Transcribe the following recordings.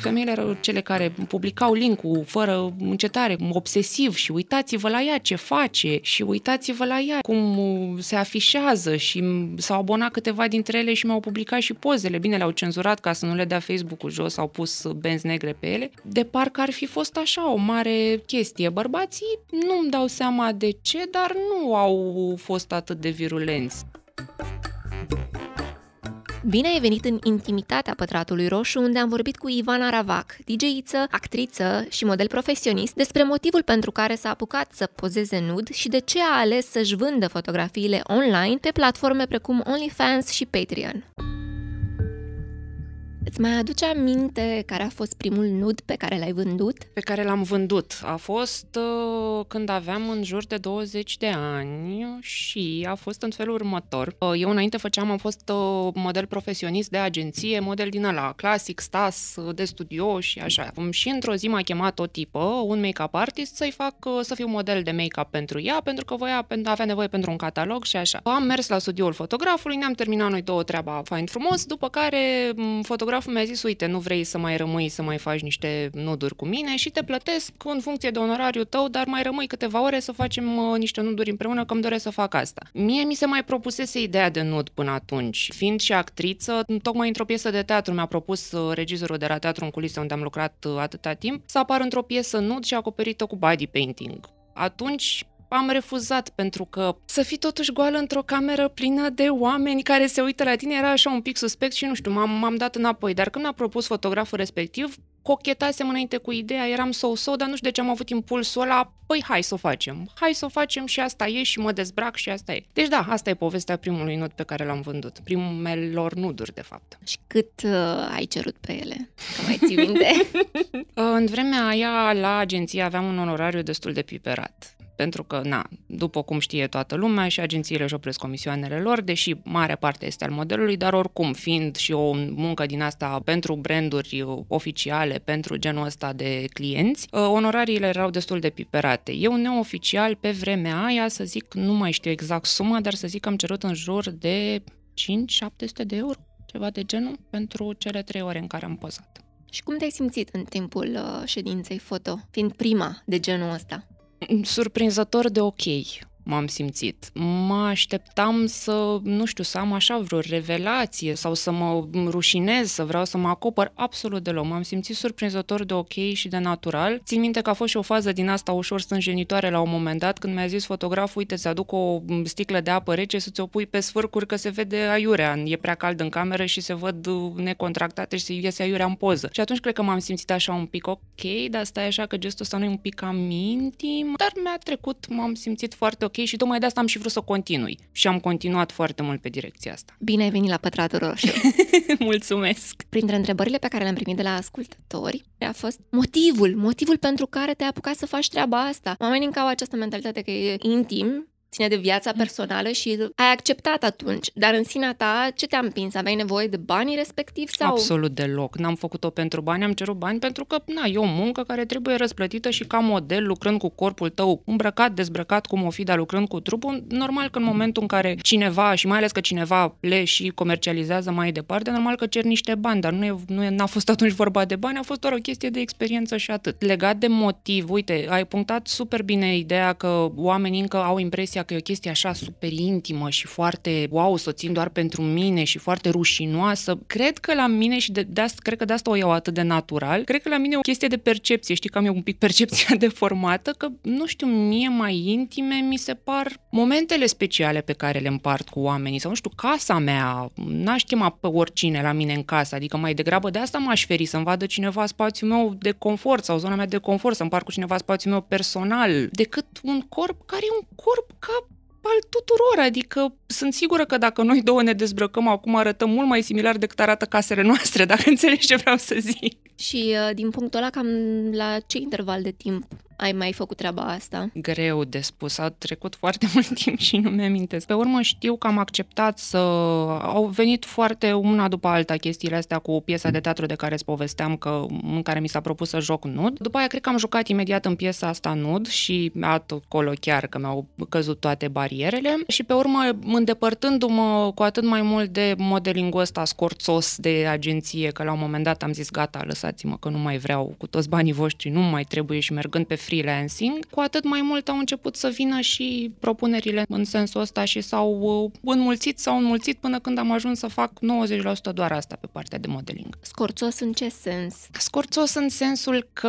Femeile erau cele care publicau link-ul fără încetare, obsesiv și uitați-vă la ea ce face și uitați-vă la ea cum se afișează și s-au abonat câteva dintre ele și mi-au publicat și pozele. Bine, le-au cenzurat ca să nu le dea Facebook-ul jos, au pus benzi negre pe ele. De parcă ar fi fost așa o mare chestie. Bărbații nu-mi dau seama de ce, dar nu au fost atât de virulenți. Bine ai venit în intimitatea Pătratului Roșu, unde am vorbit cu Ivana Ravac, DJ-iță, actriță și model profesionist, despre motivul pentru care s-a apucat să pozeze nud și de ce a ales să-și vândă fotografiile online pe platforme precum OnlyFans și Patreon. Îți mai aduce aminte care a fost primul nud pe care l-ai vândut? Pe care l-am vândut. A fost uh, când aveam în jur de 20 de ani și a fost în felul următor. Uh, eu înainte făceam, am fost uh, model profesionist de agenție, model din ăla, clasic, stas, uh, de studio și așa. Um, și într-o zi m-a chemat o tipă, un make-up artist, să-i fac uh, să fiu model de make-up pentru ea, pentru că voia, avea nevoie pentru un catalog și așa. Am mers la studioul fotografului, ne-am terminat noi două treaba fain frumos, după care fotograful fotograful mi-a zis, uite, nu vrei să mai rămâi să mai faci niște nuduri cu mine și te plătesc în funcție de onorariu tău, dar mai rămâi câteva ore să facem uh, niște nuduri împreună, că îmi doresc să fac asta. Mie mi se mai propusese ideea de nud până atunci. Fiind și actriță, tocmai într-o piesă de teatru mi-a propus uh, regizorul de la teatru în culise unde am lucrat uh, atâta timp să apar într-o piesă nud și acoperită cu body painting. Atunci am refuzat pentru că să fii totuși goală într-o cameră plină de oameni care se uită la tine era așa un pic suspect și nu știu, m-am, m-am dat înapoi. Dar când mi-a propus fotograful respectiv, cochetasem înainte cu ideea, eram so-so, dar nu știu de ce am avut impulsul ăla, păi hai să o facem, hai să o facem și asta e și mă dezbrac și asta e. Deci da, asta e povestea primului nud pe care l-am vândut, primelor nuduri de fapt. Și cât uh, ai cerut pe ele? Că mai ții minte? în vremea aia la agenție aveam un onorariu destul de piperat pentru că, na, după cum știe toată lumea, și agențiile își opresc comisioanele lor, deși mare parte este al modelului, dar oricum, fiind și o muncă din asta pentru branduri oficiale, pentru genul ăsta de clienți, uh, onorariile erau destul de piperate. Eu, neoficial, pe vremea aia, să zic, nu mai știu exact suma, dar să zic că am cerut în jur de 5-700 de euro, ceva de genul, pentru cele trei ore în care am pozat. Și cum te-ai simțit în timpul uh, ședinței foto, fiind prima de genul ăsta? Surprinzător de ok m-am simțit. Mă așteptam să, nu știu, să am așa vreo revelație sau să mă rușinez, să vreau să mă acopăr, absolut deloc. M-am simțit surprinzător de ok și de natural. Țin minte că a fost și o fază din asta ușor stânjenitoare la un moment dat când mi-a zis fotograful, uite, ți aduc o sticlă de apă rece să ți-o pui pe sfârcuri că se vede aiurea. E prea cald în cameră și se văd necontractate și se iese aiurea în poză. Și atunci cred că m-am simțit așa un pic ok, dar stai așa că gestul ăsta nu e un pic cam intim, dar mi-a trecut, m-am simțit foarte ok și tocmai de asta am și vrut să continui. Și am continuat foarte mult pe direcția asta. Bine ai venit la Pătratul Roșu! Mulțumesc! Printre întrebările pe care le-am primit de la ascultători a fost motivul, motivul pentru care te-ai apucat să faci treaba asta. Oamenii încă au această mentalitate că e intim ține de viața personală și ai acceptat atunci. Dar în sinea ta, ce te-a împins? Aveai nevoie de banii respectiv? Sau? Absolut deloc. N-am făcut-o pentru bani, am cerut bani pentru că, na, e o muncă care trebuie răsplătită și ca model, lucrând cu corpul tău îmbrăcat, dezbrăcat, cum o fi, dar lucrând cu trupul, normal că în momentul în care cineva, și mai ales că cineva le și comercializează mai departe, normal că cer niște bani, dar nu, e, nu e, n-a fost atunci vorba de bani, a fost doar o chestie de experiență și atât. Legat de motiv, uite, ai punctat super bine ideea că oamenii încă au impresia impresia că e o chestie așa super intimă și foarte, wow, să o țin doar pentru mine și foarte rușinoasă. Cred că la mine și de, de asta, cred că de asta o iau atât de natural, cred că la mine e o chestie de percepție, știi că am eu un pic percepția deformată, că, nu știu, mie mai intime mi se par momentele speciale pe care le împart cu oamenii. Sau, nu știu, casa mea, n-aș chema pe oricine la mine în casă, adică mai degrabă de asta m-aș feri să-mi vadă cineva spațiul meu de confort sau zona mea de confort, să împart cu cineva spațiul meu personal, decât un corp care e un corp ca al tuturor, adică sunt sigură că dacă noi două ne dezbrăcăm acum arătăm mult mai similar decât arată casele noastre, dacă înțelegi ce vreau să zic. Și uh, din punctul ăla, cam la ce interval de timp ai mai făcut treaba asta? Greu de spus, a trecut foarte mult timp și nu mi-amintesc. Pe urmă știu că am acceptat să... Au venit foarte una după alta chestiile astea cu piesa de teatru de care îți povesteam, că, în care mi s-a propus să joc nud. După aia cred că am jucat imediat în piesa asta nud și acolo chiar că mi-au căzut toate barierele și pe urmă îndepărtându-mă cu atât mai mult de modelingul ăsta scorțos de agenție, că la un moment dat am zis gata, lăsați-mă că nu mai vreau cu toți banii voștri, nu mai trebuie și mergând pe freelancing, cu atât mai mult au început să vină și propunerile în sensul ăsta și s-au uh, înmulțit, s-au înmulțit până când am ajuns să fac 90% doar asta pe partea de modeling. Scorțos în ce sens? Scorțos în sensul că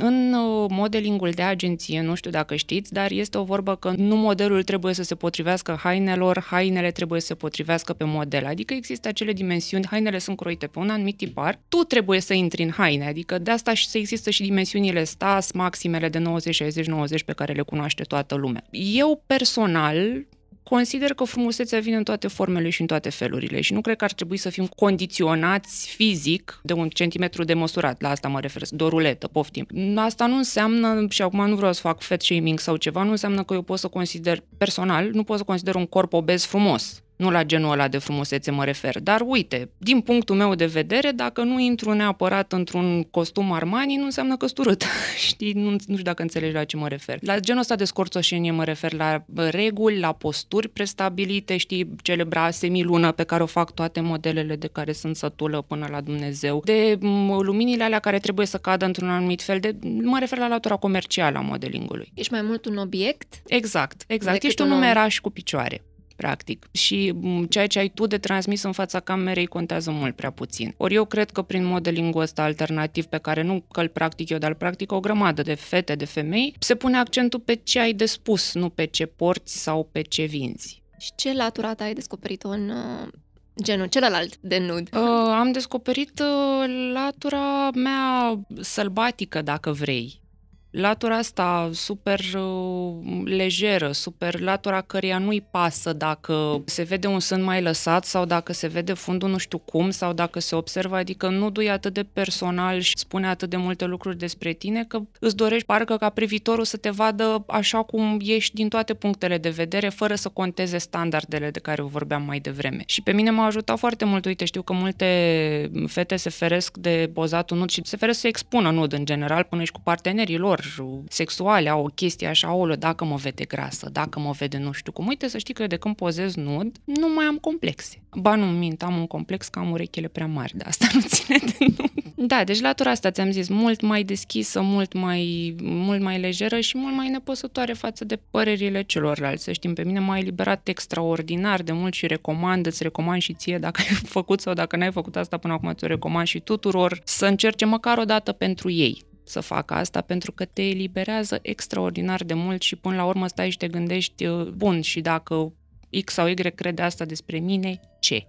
în uh, modelingul de agenție, nu știu dacă știți, dar este o vorbă că nu modelul trebuie să se potrivească hainelor, hainele trebuie să se potrivească pe model. Adică există acele dimensiuni, hainele sunt croite pe un anumit tipar, tu trebuie să intri în haine, adică de asta și să există și dimensiunile stas, maximele de 90, 60, 90 pe care le cunoaște toată lumea. Eu personal consider că frumusețea vine în toate formele și în toate felurile și nu cred că ar trebui să fim condiționați fizic de un centimetru de măsurat, la asta mă refer, de o ruletă, poftim. Asta nu înseamnă, și acum nu vreau să fac fat shaming sau ceva, nu înseamnă că eu pot să consider personal, nu pot să consider un corp obez frumos. Nu la genul ăla de frumusețe mă refer. Dar uite, din punctul meu de vedere, dacă nu intru neapărat într-un costum Armani, nu înseamnă că sturât. Știi? Nu, nu știu dacă înțelegi la ce mă refer. La genul ăsta de scorțoșenie mă refer la reguli, la posturi prestabilite, știi, celebra semilună pe care o fac toate modelele de care sunt sătulă până la Dumnezeu, de luminile alea care trebuie să cadă într-un anumit fel de... Mă refer la latura comercială a modelingului. Ești mai mult un obiect? Exact, exact. Ești un numeraș cu picioare practic. Și ceea ce ai tu de transmis în fața camerei contează mult prea puțin. Ori eu cred că prin modelingul ăsta alternativ pe care nu că îl practic eu, dar îl practic o grămadă de fete, de femei, se pune accentul pe ce ai de spus, nu pe ce porți sau pe ce vinzi. Și ce latura ta ai descoperit-o în uh, genul celălalt de nud? Uh, am descoperit uh, latura mea sălbatică, dacă vrei latura asta super uh, lejeră, super latura căreia nu-i pasă dacă se vede un sân mai lăsat sau dacă se vede fundul nu știu cum sau dacă se observă, adică nu dui atât de personal și spune atât de multe lucruri despre tine că îți dorești parcă ca privitorul să te vadă așa cum ești din toate punctele de vedere, fără să conteze standardele de care vorbeam mai devreme. Și pe mine m-a ajutat foarte mult, uite, știu că multe fete se feresc de pozatul nud și se feresc să expună nud în general până și cu partenerii lor sexuale au o chestie așa, o dacă mă vede grasă, dacă mă vede nu știu cum. Uite să știi că de când pozez nud, nu mai am complexe. Ba nu mint, am un complex că am urechile prea mari, de asta nu ține de nud. Da, deci latura asta ți-am zis, mult mai deschisă, mult mai, mult mai lejeră și mult mai nepăsătoare față de părerile celorlalți. Să știm, pe mine m-a eliberat extraordinar de mult și recomand, îți recomand și ție dacă ai făcut sau dacă n-ai făcut asta până acum, ți-o recomand și tuturor să încerce măcar o dată pentru ei să facă asta pentru că te eliberează extraordinar de mult și până la urmă stai și te gândești, uh, bun, și dacă X sau Y crede asta despre mine, ce?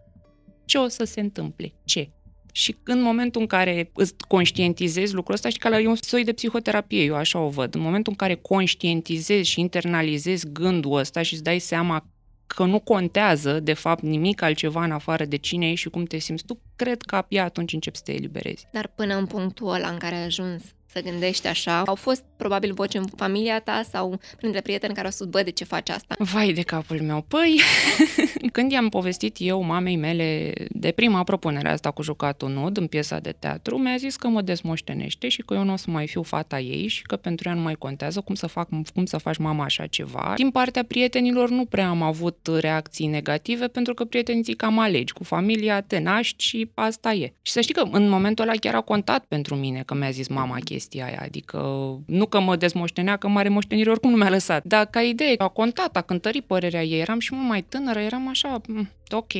Ce o să se întâmple? Ce? Și în momentul în care îți conștientizezi lucrul ăsta, și că e un soi de psihoterapie, eu așa o văd. În momentul în care conștientizezi și internalizezi gândul ăsta și îți dai seama că nu contează, de fapt, nimic altceva în afară de cine ești și cum te simți tu, cred că abia atunci începi să te eliberezi. Dar până în punctul ăla în care ai ajuns, să gândești așa. Au fost probabil voci în familia ta sau printre prieteni care au spus, bă, de ce faci asta? Vai de capul meu. Păi, când i-am povestit eu mamei mele de prima propunere asta cu jucatul nud în piesa de teatru, mi-a zis că mă desmoștenește și că eu nu o să mai fiu fata ei și că pentru ea nu mai contează cum să, fac, cum să faci mama așa ceva. Din partea prietenilor nu prea am avut reacții negative pentru că prietenții zic cam alegi. Cu familia te naști și asta e. Și să știi că în momentul ăla chiar a contat pentru mine că mi-a zis mama chestia chestia aia. Adică nu că mă dezmoștenea, că mare moștenire oricum nu mi-a lăsat. Dar ca idee, a contat, a cântărit părerea ei. Eram și mult mai tânără, eram așa, mm, ok,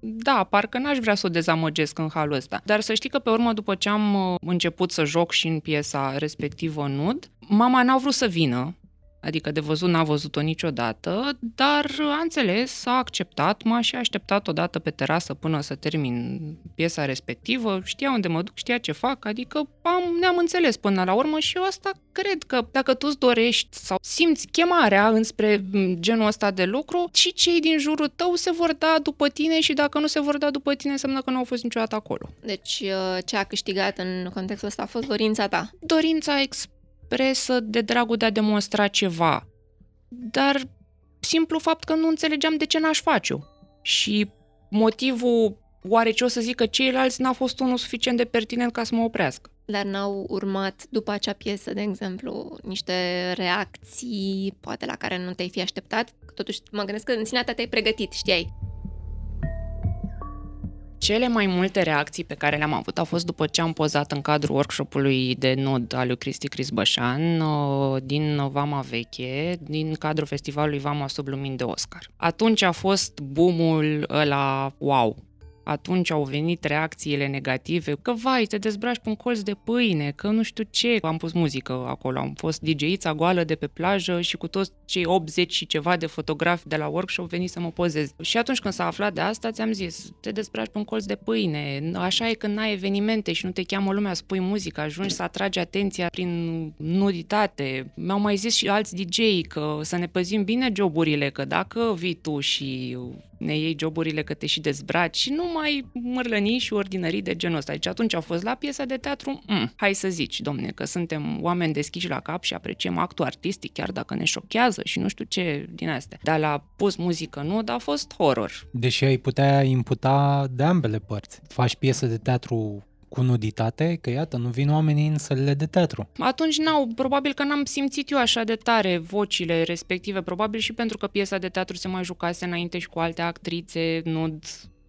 da, parcă n-aș vrea să o dezamăgesc în halul ăsta. Dar să știi că pe urmă, după ce am uh, început să joc și în piesa respectivă nud, mama n-a vrut să vină Adică de văzut n-a văzut-o niciodată, dar a înțeles, a acceptat, m-a și așteptat odată pe terasă până să termin piesa respectivă, știa unde mă duc, știa ce fac, adică am, ne-am înțeles până la urmă și eu asta cred că dacă tu îți dorești sau simți chemarea înspre genul ăsta de lucru, și cei din jurul tău se vor da după tine și dacă nu se vor da după tine, înseamnă că nu au fost niciodată acolo. Deci uh, ce a câștigat în contextul ăsta a fost dorința ta? Dorința ex presă de dragul de a demonstra ceva. Dar simplu fapt că nu înțelegeam de ce n-aș face-o. Și motivul oare ce o să zic că ceilalți n-a fost unul suficient de pertinent ca să mă oprească. Dar n-au urmat după acea piesă, de exemplu, niște reacții, poate la care nu te-ai fi așteptat? Totuși, mă gândesc că în sinea ta te-ai pregătit, știai. Cele mai multe reacții pe care le-am avut au fost după ce am pozat în cadrul workshopului de nod al lui Cristi Crisbășan uh, din Vama Veche, din cadrul festivalului Vama sub lumini de Oscar. Atunci a fost boomul ăla wow, atunci au venit reacțiile negative, că vai, te dezbraci pe un colț de pâine, că nu știu ce. Am pus muzică acolo, am fost DJ-ița goală de pe plajă și cu toți cei 80 și ceva de fotografi de la workshop veni să mă pozez. Și atunci când s-a aflat de asta, ți-am zis, te dezbraci pe un colț de pâine, așa e când n-ai evenimente și nu te cheamă lumea să pui muzică, ajungi să atragi atenția prin nuditate. Mi-au mai zis și alți DJ că să ne păzim bine joburile, că dacă vii tu și ne iei joburile că te și dezbraci și nu mai mărlănii și ordinării de genul ăsta. Deci atunci a fost la piesa de teatru, mm, hai să zici, domne, că suntem oameni deschiși la cap și apreciem actul artistic, chiar dacă ne șochează și nu știu ce din astea. Dar la pus muzică nu, dar a fost horror. Deși ai putea imputa de ambele părți. Faci piesă de teatru cu nuditate, că iată, nu vin oamenii în sălile de teatru. Atunci n-au, probabil că n-am simțit eu așa de tare vocile respective, probabil și pentru că piesa de teatru se mai jucase înainte și cu alte actrițe nud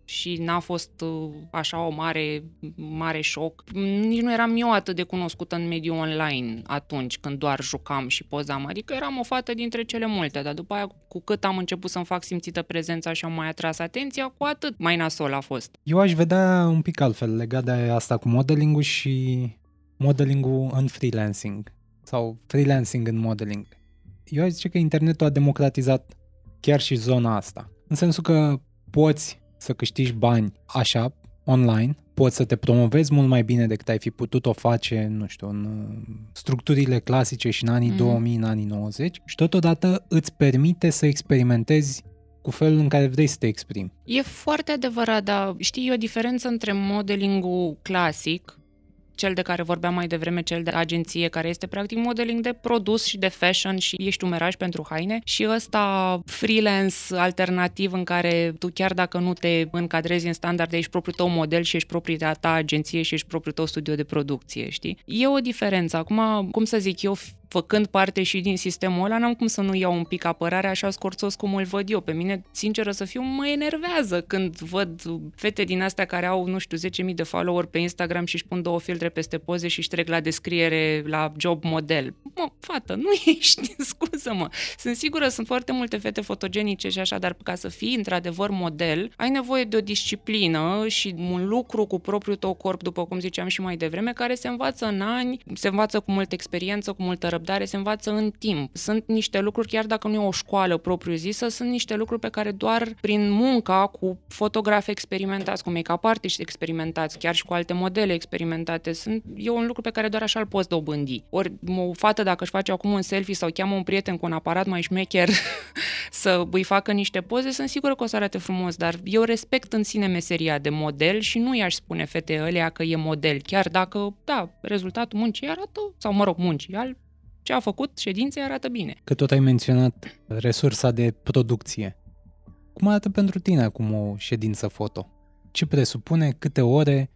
și n-a fost uh, așa o mare, mare șoc. Nici nu eram eu atât de cunoscută în mediul online atunci, când doar jucam și pozam. Adică eram o fată dintre cele multe, dar după aia, cu cât am început să-mi fac simțită prezența și am mai atras atenția, cu atât mai nasol a fost. Eu aș vedea un pic altfel legat de asta cu modeling și modeling în freelancing sau freelancing în modeling. Eu aș zice că internetul a democratizat chiar și zona asta. În sensul că poți să câștigi bani așa, online, poți să te promovezi mult mai bine decât ai fi putut o face, nu știu, în uh, structurile clasice și în anii mm. 2000, în anii 90 și totodată îți permite să experimentezi cu felul în care vrei să te exprimi. E foarte adevărat, dar știi, e o diferență între modelingul clasic, cel de care vorbeam mai devreme, cel de agenție, care este practic modeling de produs și de fashion și ești umeraj pentru haine și ăsta freelance alternativ în care tu chiar dacă nu te încadrezi în standarde, ești propriul tău model și ești propria ta agenție și ești propriul tău studio de producție, știi? E o diferență. Acum, cum să zic, eu făcând parte și din sistemul ăla, n-am cum să nu iau un pic apărare așa scorțos cum îl văd eu. Pe mine, sinceră să fiu, mă enervează când văd fete din astea care au, nu știu, 10.000 de follower pe Instagram și își pun două filtre peste poze și își trec la descriere la job model. Mă, fată, nu ești, scuză-mă. Sunt sigură, sunt foarte multe fete fotogenice și așa, dar ca să fii într-adevăr model, ai nevoie de o disciplină și un lucru cu propriul tău corp, după cum ziceam și mai devreme, care se învață în ani, se învață cu multă experiență, cu multă răbdare se învață în timp. Sunt niște lucruri, chiar dacă nu e o școală propriu-zisă, sunt niște lucruri pe care doar prin munca cu fotografi experimentați, cu make-up artiști experimentați, chiar și cu alte modele experimentate, sunt, e un lucru pe care doar așa îl poți dobândi. Ori o fată dacă își face acum un selfie sau cheamă un prieten cu un aparat mai șmecher să îi facă niște poze, sunt sigură că o să arate frumos, dar eu respect în sine meseria de model și nu i-aș spune fete ălea că e model, chiar dacă, da, rezultatul muncii arată, sau mă rog, muncii, al ce a făcut ședinței arată bine. Că tot ai menționat resursa de producție. Cum arată pentru tine acum o ședință foto? Ce presupune, câte ore,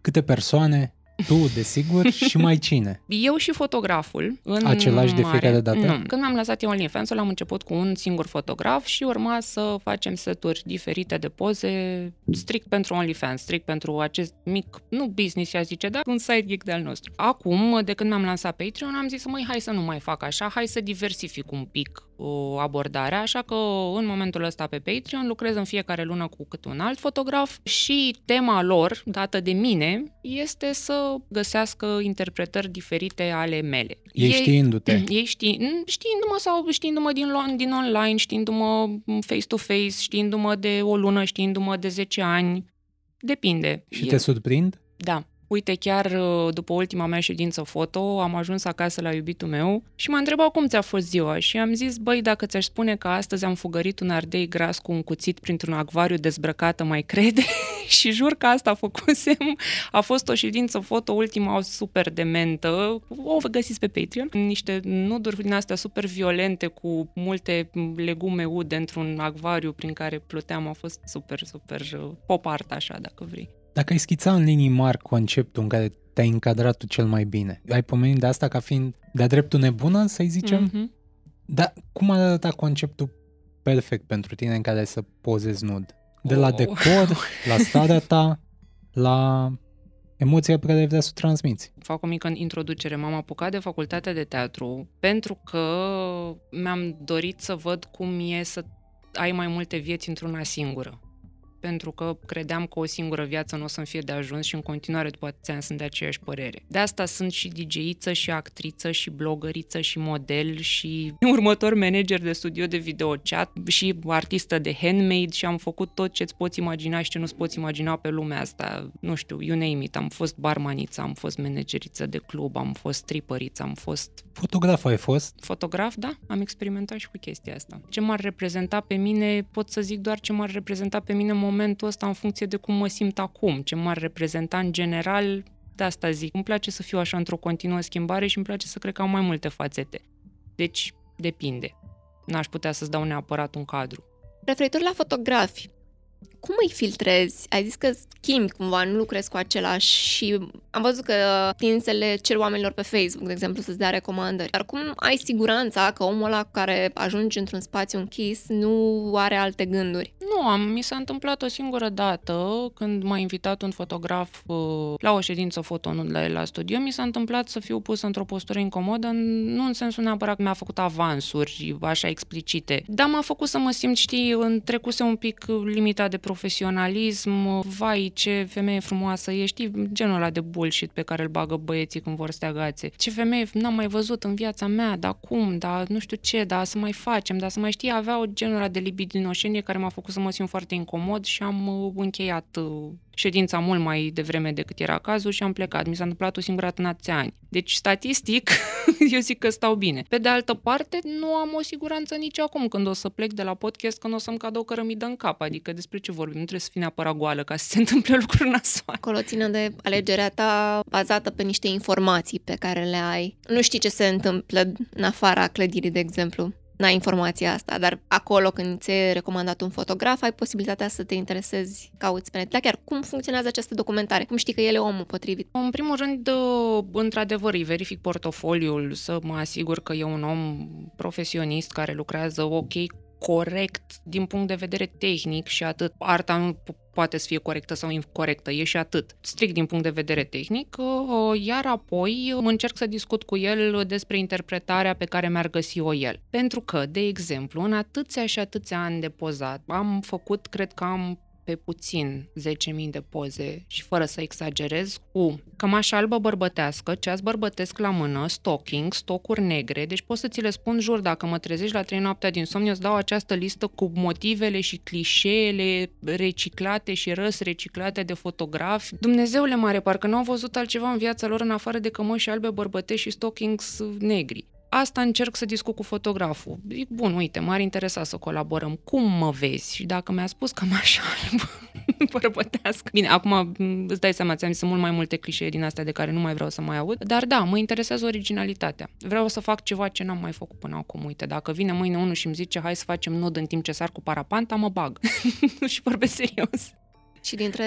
câte persoane? Tu, desigur, și mai cine? Eu și fotograful. În Același de fiecare dată? Nu. Când am lăsat eu OnlyFans-ul, am început cu un singur fotograf și urma să facem seturi diferite de poze strict pentru OnlyFans, strict pentru acest mic, nu business, a zice, dar un side gig de-al nostru. Acum, de când mi-am lansat Patreon, am zis, măi, hai să nu mai fac așa, hai să diversific un pic o abordare, așa că în momentul ăsta pe Patreon lucrez în fiecare lună cu câte un alt fotograf și tema lor, dată de mine, este să găsească interpretări diferite ale mele. Ei, știindu-te. Ei ști, știindu-mă sau știindu-mă din, din online, știindu-mă face-to-face, știindu-mă de o lună, știindu-mă de 10 ani. Depinde. Și e... te surprind? Da. Uite, chiar uh, după ultima mea ședință foto, am ajuns acasă la iubitul meu și m-a întrebat cum ți-a fost ziua și am zis, băi, dacă ți-aș spune că astăzi am fugărit un ardei gras cu un cuțit printr-un acvariu dezbrăcată, mai crede? și jur că asta făcusem. A fost o ședință foto, ultima super dementă. O găsiți pe Patreon. Niște nuduri din astea super violente cu multe legume ude într-un acvariu prin care pluteam. A fost super, super uh, pop art așa, dacă vrei. Dacă ai schița în linii mari conceptul în care te-ai încadrat tu cel mai bine, ai pomenit de asta ca fiind de-a dreptul nebună, să-i zicem? Mm-hmm. Dar cum ar arăta conceptul perfect pentru tine în care să pozezi nud? De la oh. decor, la starea ta, la emoția pe care ai vrea să o transmiți. Fac o mică introducere. M-am apucat de facultatea de teatru pentru că mi-am dorit să văd cum e să ai mai multe vieți într-una singură pentru că credeam că o singură viață nu o să-mi fie de ajuns și în continuare după atâția ani sunt de aceeași părere. De asta sunt și dj și actriță și blogăriță și model și următor manager de studio de video chat și artistă de handmade și am făcut tot ce-ți poți imagina și ce nu-ți poți imagina pe lumea asta. Nu știu, you name it. Am fost barmaniță, am fost manageriță de club, am fost stripăriță, am fost... Fotograf ai fost? Fotograf, da. Am experimentat și cu chestia asta. Ce m-ar reprezenta pe mine, pot să zic doar ce m-ar reprezenta pe mine momentul ăsta în funcție de cum mă simt acum, ce m-ar reprezenta în general, de asta zic. Îmi place să fiu așa într-o continuă schimbare și îmi place să cred că am mai multe fațete. Deci, depinde. N-aș putea să-ți dau neapărat un cadru. Referitor la fotografi, cum îi filtrezi? Ai zis că schimbi cumva, nu lucrezi cu același și am văzut că tin să le cer oamenilor pe Facebook, de exemplu, să-ți dea recomandări. Dar cum ai siguranța că omul ăla care ajunge într-un spațiu închis nu are alte gânduri? Nu, am, mi s-a întâmplat o singură dată când m-a invitat un fotograf uh, la o ședință foto la el la studio, mi s-a întâmplat să fiu pus într-o postură incomodă, nu în sensul neapărat că mi-a făcut avansuri așa explicite, dar m-a făcut să mă simt, știi, trecuse un pic limita de profesionalism, vai ce femeie frumoasă ești, genul ăla de bullshit pe care îl bagă băieții când vor să te agațe. Ce femeie n-am mai văzut în viața mea, dar cum, dar nu știu ce, dar să mai facem, dar să mai știi, avea o genul ăla de libidinoșenie care m-a făcut să mă simt foarte incomod și am uh, încheiat uh, ședința mult mai devreme decât era cazul și am plecat. Mi s-a întâmplat o singură dată în atâția ani. Deci, statistic, eu zic că stau bine. Pe de altă parte, nu am o siguranță nici acum când o să plec de la podcast că nu o să-mi cadă o cărămidă în cap. Adică despre ce vorbim? Nu trebuie să fii neapărat goală ca să se întâmple lucruri nasoale. Acolo ține de alegerea ta bazată pe niște informații pe care le ai. Nu știi ce se întâmplă în afara clădirii, de exemplu n-ai informația asta, dar acolo când ți-e recomandat un fotograf, ai posibilitatea să te interesezi, cauți pe net. Dar chiar cum funcționează această documentare? Cum știi că el e omul potrivit? În primul rând, uh, într-adevăr, îi verific portofoliul să mă asigur că e un om profesionist care lucrează ok corect din punct de vedere tehnic și atât. Arta nu poate să fie corectă sau incorrectă, e și atât. Strict din punct de vedere tehnic, uh, iar apoi încerc să discut cu el despre interpretarea pe care mi-ar găsi-o el. Pentru că, de exemplu, în atâția și atâția ani de pozat, am făcut, cred că am pe puțin 10.000 de poze și fără să exagerez, cu cămașa albă bărbătească, ceas bărbătesc la mână, stocking, stocuri negre, deci pot să ți le spun jur, dacă mă trezești la 3 noaptea din somn, îți dau această listă cu motivele și clișeele reciclate și răs reciclate de fotografi. Dumnezeule mare, parcă nu au văzut altceva în viața lor în afară de cămăși albe bărbătești și stockings negri. Asta încerc să discut cu fotograful. Zic, bun, uite, m-ar interesa să colaborăm. Cum mă vezi? Și dacă mi-a spus că așa bărbătească. Bine, acum îți dai seama, ți-am sunt mult mai multe clișee din astea de care nu mai vreau să mai aud, dar da, mă interesează originalitatea. Vreau să fac ceva ce n-am mai făcut până acum. Uite, dacă vine mâine unul și îmi zice hai să facem nod în timp ce sar cu parapanta, mă bag. și vorbesc serios. Și dintre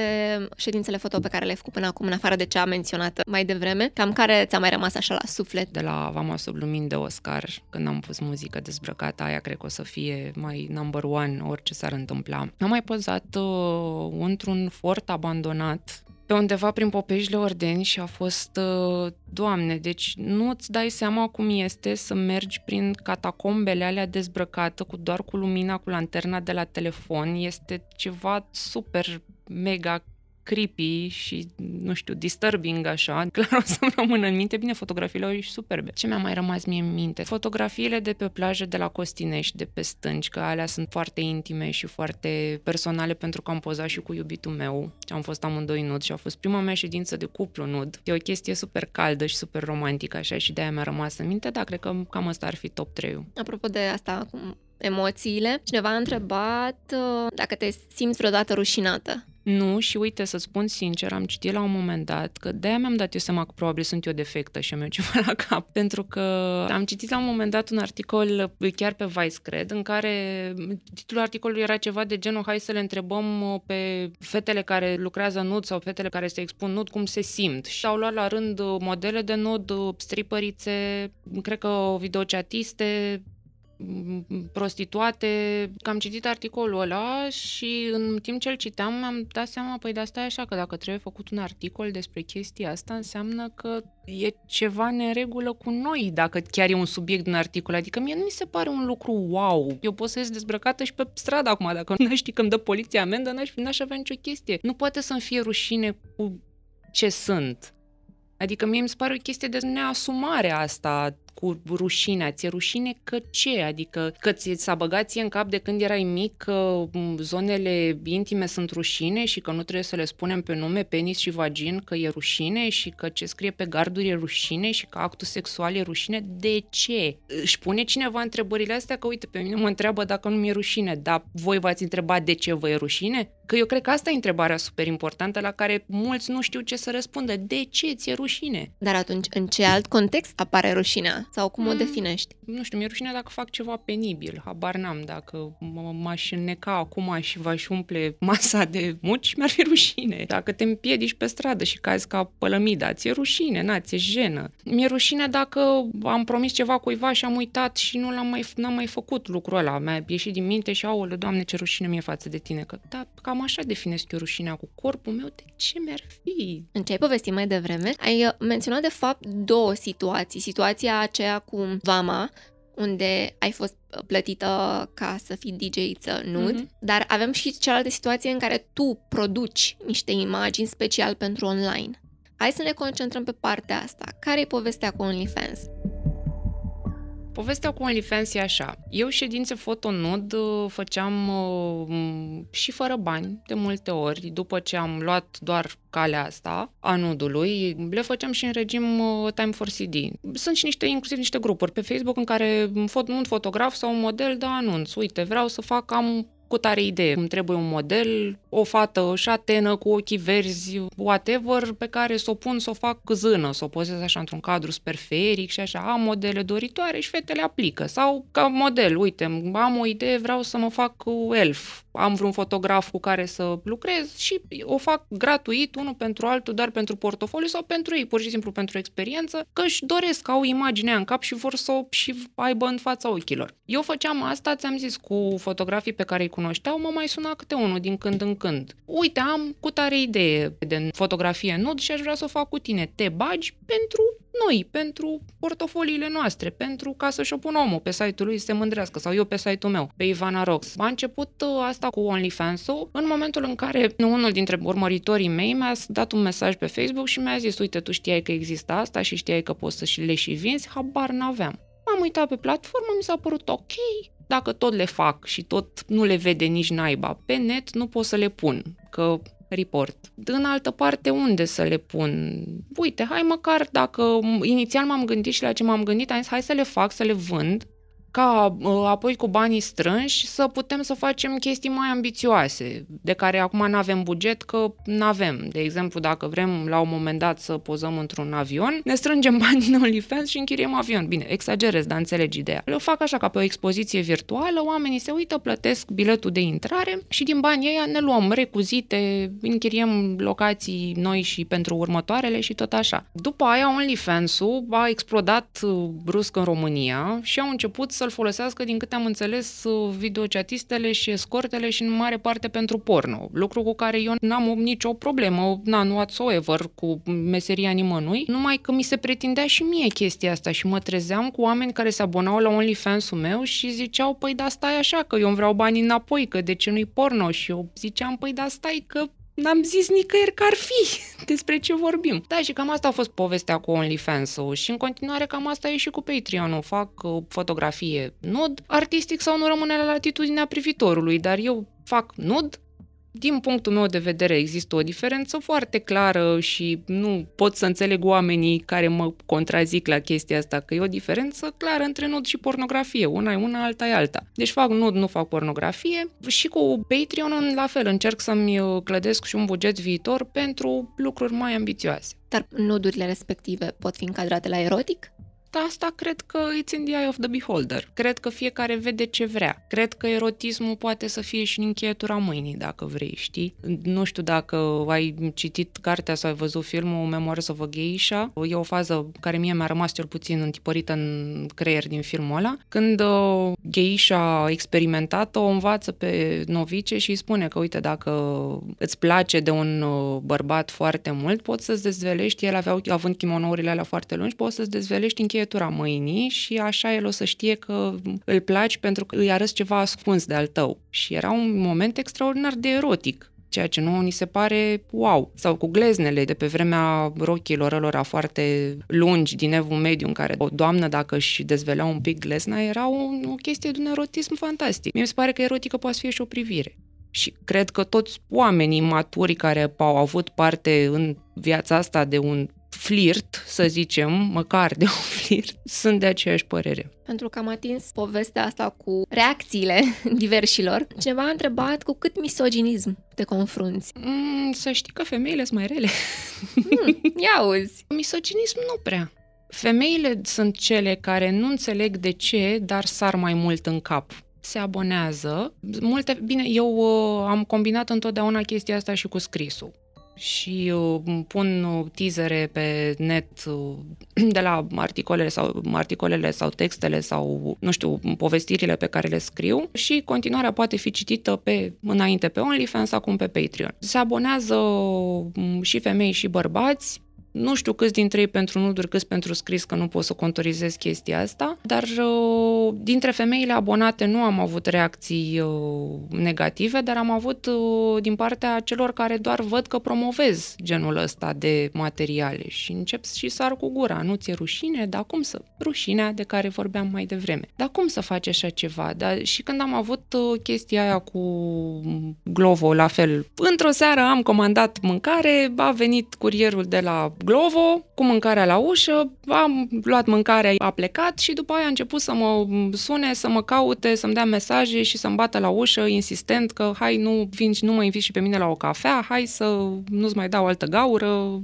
ședințele foto pe care le-ai făcut până acum, în afară de cea menționată mai devreme, cam care ți-a mai rămas așa la suflet? De la Vama sub lumini de Oscar, când am pus muzică dezbrăcată, aia cred că o să fie mai number one orice s-ar întâmpla. Am mai pozat uh, într-un fort abandonat pe undeva prin Popeșile Ordeni și a fost, uh, doamne, deci nu-ți dai seama cum este să mergi prin catacombele alea dezbrăcată cu doar cu lumina, cu lanterna de la telefon. Este ceva super mega creepy și, nu știu, disturbing așa, clar o să-mi rămână în minte. Bine, fotografiile au ieșit superbe. Ce mi-a mai rămas mie în minte? Fotografiile de pe plajă de la Costinești, de pe stânci, că alea sunt foarte intime și foarte personale pentru că am pozat și cu iubitul meu și am fost amândoi nud și a fost prima mea ședință de cuplu nud. E o chestie super caldă și super romantică așa și de-aia mi-a rămas în minte, dar cred că cam asta ar fi top 3 Apropo de asta, cum emoțiile. Cineva a întrebat uh, dacă te simți vreodată rușinată. Nu, și uite, să spun sincer, am citit la un moment dat că de-aia mi-am dat eu seama că probabil sunt eu defectă și am eu ceva la cap. Pentru că am citit la un moment dat un articol chiar pe Vice, cred, în care titlul articolului era ceva de genul hai să le întrebăm uh, pe fetele care lucrează nud sau fetele care se expun nud cum se simt. Și au luat la rând uh, modele de nud, stripărițe, cred că videochatiste, prostituate. Că am citit articolul ăla și în timp ce îl citeam mi-am dat seama, păi de asta e așa, că dacă trebuie făcut un articol despre chestia asta, înseamnă că e ceva neregulă cu noi, dacă chiar e un subiect din articol. Adică mie nu mi se pare un lucru wow. Eu pot să ies dezbrăcată și pe stradă acum, dacă nu știi că îmi dă poliția amendă, n-aș, n-aș avea nicio chestie. Nu poate să-mi fie rușine cu ce sunt. Adică mie mi se pare o chestie de neasumare asta cu rușinea. Ți-e rușine că ce? Adică că ți s-a băgat ție în cap de când erai mic că zonele intime sunt rușine și că nu trebuie să le spunem pe nume penis și vagin că e rușine și că ce scrie pe garduri e rușine și că actul sexual e rușine. De ce? Își pune cineva întrebările astea că uite, pe mine mă întreabă dacă nu mi-e rușine, dar voi v-ați întrebat de ce vă e rușine? Că eu cred că asta e întrebarea super importantă la care mulți nu știu ce să răspundă. De ce ți-e rușine? Dar atunci, în ce alt context apare rușinea? Sau cum mm, o definești? Nu știu, mi-e rușine dacă fac ceva penibil. Habar n-am. Dacă m-aș înneca acum și v-aș umple masa de muci, mi-ar fi rușine. Dacă te împiedici pe stradă și cazi ca pălămida, ți-e rușine, na, ți-e jenă. Mi-e rușine dacă am promis ceva cuiva și am uitat și nu l-am mai, n-am mai făcut lucrul ăla. Mi-a ieșit din minte și, aoleu, doamne, ce rușine mi-e față de tine. Că, da, cam așa definesc eu rușinea cu corpul meu. De ce mi-ar fi? În ce ai povestit mai devreme, ai uh, menționat de fapt două situații. Situația aceea cu Vama, unde ai fost uh, plătită ca să fii DJ-ță nud, mm-hmm. dar avem și cealaltă situație în care tu produci niște imagini special pentru online. Hai să ne concentrăm pe partea asta. Care e povestea cu OnlyFans? Povestea cu OnlyFans e așa. Eu ședințe fotonud uh, făceam uh, și fără bani, de multe ori, după ce am luat doar calea asta a nudului, le făceam și în regim uh, Time for CD. Sunt și niște, inclusiv niște grupuri pe Facebook în care un fotograf sau un model dă anunț. Uite, vreau să fac, am cu tare idee. Îmi trebuie un model, o fată șatenă cu ochii verzi, whatever, pe care să o pun să o fac zână, să o pozez așa într-un cadru super feric și așa. Am modele doritoare și fetele aplică. Sau ca model, uite, am o idee, vreau să mă fac elf. Am vreun fotograf cu care să lucrez și o fac gratuit, unul pentru altul, doar pentru portofoliu sau pentru ei, pur și simplu pentru experiență, că își doresc, au imaginea în cap și vor să o și aibă în fața ochilor. Eu făceam asta, ți-am zis, cu fotografii pe care îi cunoșteau, mă mai suna câte unul din când în când. Uite, am cu tare idee de fotografie nud și aș vrea să o fac cu tine. Te bagi pentru noi, pentru portofoliile noastre, pentru ca să-și o pun omul pe site-ul lui să se mândrească, sau eu pe site-ul meu, pe Ivana Rox. A început uh, asta cu OnlyFans-ul în momentul în care unul dintre urmăritorii mei mi-a dat un mesaj pe Facebook și mi-a zis, uite, tu știai că există asta și știai că poți să și le și vinzi, habar n-aveam. M-am uitat pe platformă, mi s-a părut ok, dacă tot le fac și tot nu le vede nici naiba pe net, nu pot să le pun, că report. În altă parte, unde să le pun? Uite, hai măcar dacă inițial m-am gândit și la ce m-am gândit, am zis hai să le fac, să le vând, ca uh, apoi cu banii strânși să putem să facem chestii mai ambițioase, de care acum nu avem buget, că nu avem. De exemplu, dacă vrem la un moment dat să pozăm într-un avion, ne strângem bani din OnlyFans și închiriem avion. Bine, exagerez, dar înțelegi ideea. Le fac așa ca pe o expoziție virtuală, oamenii se uită, plătesc biletul de intrare și din banii ăia ne luăm recuzite, închiriem locații noi și pentru următoarele și tot așa. După aia OnlyFans-ul a explodat uh, brusc în România și au început să-l folosească, din câte am înțeles, videochatistele și escortele și în mare parte pentru porno. Lucru cu care eu n-am nicio problemă, n-am whatsoever cu meseria nimănui, numai că mi se pretindea și mie chestia asta și mă trezeam cu oameni care se abonau la OnlyFans-ul meu și ziceau, păi da, stai așa, că eu îmi vreau banii înapoi, că de ce nu-i porno? Și eu ziceam, păi da, stai că n-am zis nicăieri că ar fi despre ce vorbim. Da, și cam asta a fost povestea cu OnlyFans-ul și în continuare cam asta e și cu Patreon-ul. Fac uh, fotografie nud, artistic sau nu rămâne la latitudinea privitorului, dar eu fac nud, din punctul meu de vedere există o diferență foarte clară și nu pot să înțeleg oamenii care mă contrazic la chestia asta, că e o diferență clară între nud și pornografie. Una e una, alta e alta. Deci fac nud, nu fac pornografie și cu Patreon la fel încerc să-mi uh, clădesc și un buget viitor pentru lucruri mai ambițioase. Dar nudurile respective pot fi încadrate la erotic? Asta cred că it's in the eye of the beholder. Cred că fiecare vede ce vrea. Cred că erotismul poate să fie și în încheietura mâinii, dacă vrei, știi? Nu știu dacă ai citit cartea sau ai văzut filmul Memoirs of a Geisha. E o fază care mie mi-a rămas cel puțin întipărită în creier din filmul ăla. Când uh, Geisha experimentat o învață pe novice și îi spune că, uite, dacă îți place de un uh, bărbat foarte mult, poți să-ți dezvelești, el avea, având kimonourile alea foarte lungi, poți să-ți dezvelești încheietura încheietura mâinii și așa el o să știe că îl placi pentru că îi arăți ceva ascuns de al tău. Și era un moment extraordinar de erotic ceea ce nu ni se pare wow. Sau cu gleznele de pe vremea rochilor lor foarte lungi din evul mediu, în care o doamnă, dacă își dezvelea un pic glezna, era o, o chestie de un erotism fantastic. Mie mi se pare că erotică poate fi și o privire. Și cred că toți oamenii maturi care au avut parte în viața asta de un flirt, să zicem, măcar de un flirt, sunt de aceeași părere. Pentru că am atins povestea asta cu reacțiile diversilor, cineva a întrebat cu cât misoginism te confrunți. Mm, să știi că femeile sunt mai rele. Mm, ia uzi. Misoginism nu prea. Femeile sunt cele care nu înțeleg de ce, dar sar mai mult în cap se abonează. Multe, bine, eu uh, am combinat întotdeauna chestia asta și cu scrisul și uh, pun uh, teasere pe net uh, de la articolele sau articolele sau textele sau, nu știu, povestirile pe care le scriu și continuarea poate fi citită pe înainte pe OnlyFans, acum pe Patreon. Se abonează și femei și bărbați, nu știu câți dintre ei pentru nuduri, câți pentru scris, că nu pot să contorizez chestia asta, dar uh, dintre femeile abonate nu am avut reacții uh, negative, dar am avut uh, din partea celor care doar văd că promovez genul ăsta de materiale și încep și sar cu gura. Nu ți-e rușine? Dar cum să? Rușinea de care vorbeam mai devreme. Dar cum să faci așa ceva? Dar și când am avut chestia aia cu Glovo, la fel, într-o seară am comandat mâncare, a venit curierul de la Glovo cu mâncarea la ușă, am luat mâncarea, a plecat și după aia a început să mă sune, să mă caute, să-mi dea mesaje și să-mi bată la ușă insistent că hai nu vin nu mă inviți și pe mine la o cafea, hai să nu-ți mai dau altă gaură,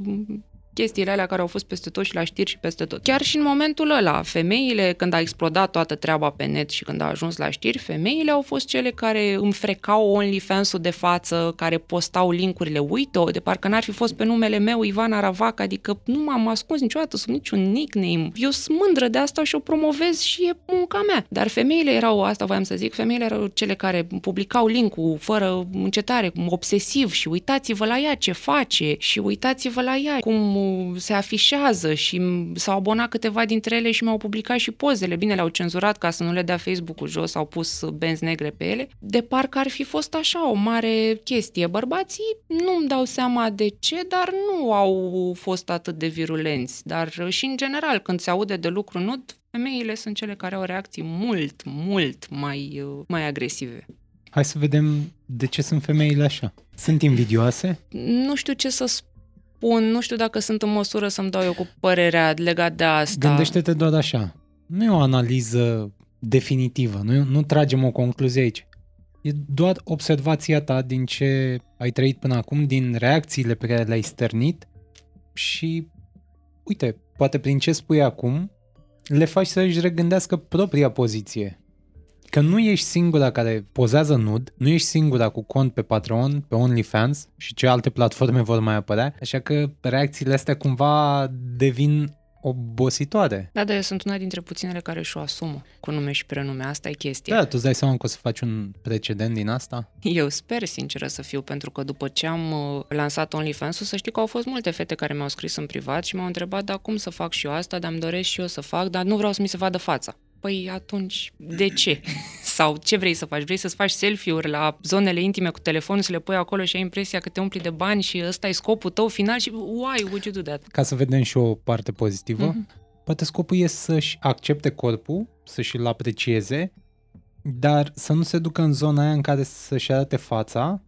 chestiile alea care au fost peste tot și la știri și peste tot. Chiar și în momentul ăla, femeile, când a explodat toată treaba pe net și când a ajuns la știri, femeile au fost cele care îmi frecau OnlyFans-ul de față, care postau linkurile. Uite-o, de parcă n-ar fi fost pe numele meu Ivan Aravac, adică nu m-am ascuns niciodată sub niciun nickname. Eu sunt mândră de asta și o promovez și e munca mea. Dar femeile erau, asta voiam să zic, femeile erau cele care publicau linkul fără încetare, obsesiv și uitați-vă la ea ce face și uitați-vă la ea cum se afișează și s-au abonat câteva dintre ele și mi-au publicat și pozele. Bine, le-au cenzurat ca să nu le dea Facebook-ul jos, au pus benzi negre pe ele. De parcă ar fi fost așa o mare chestie. Bărbații nu-mi dau seama de ce, dar nu au fost atât de virulenți. Dar și în general, când se aude de lucru nud, femeile sunt cele care au reacții mult, mult mai, mai agresive. Hai să vedem de ce sunt femeile așa. Sunt invidioase? Nu știu ce să spun spun, nu știu dacă sunt în măsură să-mi dau eu cu părerea legat de asta. Gândește-te doar așa. Nu e o analiză definitivă, nu, nu tragem o concluzie aici. E doar observația ta din ce ai trăit până acum, din reacțiile pe care le-ai sternit și, uite, poate prin ce spui acum, le faci să își regândească propria poziție că nu ești singura care pozează nud, nu ești singura cu cont pe Patreon, pe OnlyFans și ce alte platforme vor mai apărea, așa că reacțiile astea cumva devin obositoare. Da, da, eu sunt una dintre puținele care și-o asumă cu nume și prenume. Asta e chestia. Da, tu îți dai seama că o să faci un precedent din asta? Eu sper, sinceră să fiu, pentru că după ce am uh, lansat OnlyFans-ul, să știi că au fost multe fete care mi-au scris în privat și m-au întrebat, da, cum să fac și eu asta, dar îmi doresc și eu să fac, dar nu vreau să mi se vadă fața. Păi atunci, de ce? Sau ce vrei să faci? Vrei să-ți faci selfie-uri la zonele intime cu telefonul, să le pui acolo și ai impresia că te umpli de bani și ăsta e scopul tău final și why would you do that? Ca să vedem și o parte pozitivă, mm-hmm. poate scopul e să-și accepte corpul, să-și-l aprecieze, dar să nu se ducă în zona aia în care să-și arate fața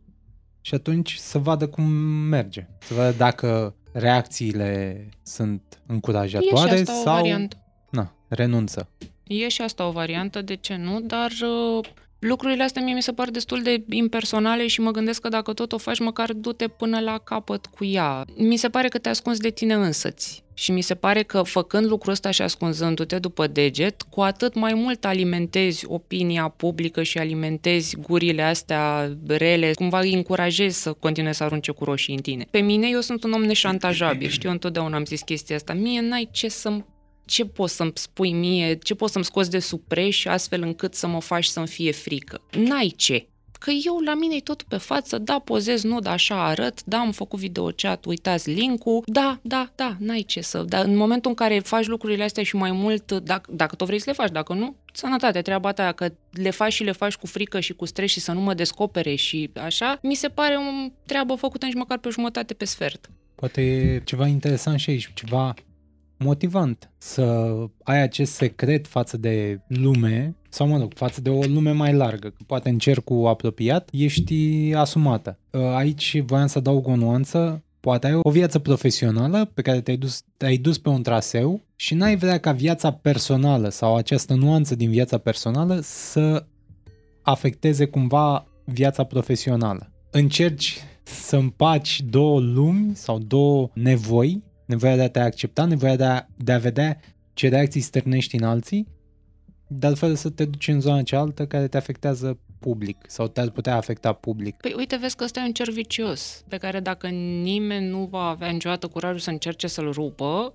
și atunci să vadă cum merge. Să vadă dacă reacțiile sunt încurajatoare e și asta sau o variantă. Na, renunță. E și asta o variantă, de ce nu, dar uh, lucrurile astea mie mi se par destul de impersonale și mă gândesc că dacă tot o faci, măcar du-te până la capăt cu ea. Mi se pare că te ascunzi de tine însăți. Și mi se pare că făcând lucrul ăsta și ascunzându-te după deget, cu atât mai mult alimentezi opinia publică și alimentezi gurile astea rele, cumva îi încurajezi să continue să arunce cu roșii în tine. Pe mine eu sunt un om neșantajabil, știu, întotdeauna am zis chestia asta. Mie n-ai ce să-mi ce poți să-mi spui mie, ce poți să-mi scoți de supreș astfel încât să mă faci să-mi fie frică. N-ai ce. Că eu la mine e tot pe față, da, pozez, nu, da, așa arăt, da, am făcut videochat, uitați link-ul, da, da, da, n-ai ce să... Dar în momentul în care faci lucrurile astea și mai mult, dacă, dacă tot vrei să le faci, dacă nu, sănătate, treaba ta, că le faci și le faci cu frică și cu stres și să nu mă descopere și așa, mi se pare o treabă făcută nici măcar pe jumătate, pe sfert. Poate e ceva interesant și aici, ceva motivant să ai acest secret față de lume, sau mă rog, față de o lume mai largă, că poate în cercul apropiat ești asumată. Ă, aici voiam să adaug o nuanță, poate ai o viață profesională pe care te-ai dus, te-ai dus pe un traseu și n-ai vrea ca viața personală sau această nuanță din viața personală să afecteze cumva viața profesională. Încerci să împaci două lumi sau două nevoi nevoia de a te accepta, nevoia de a, de a vedea ce reacții stârnești în alții, dar fără să te duci în zona cealaltă care te afectează public sau te-ar putea afecta public. Păi uite, vezi că ăsta e un cer vicios, pe care dacă nimeni nu va avea niciodată curajul să încerce să-l rupă,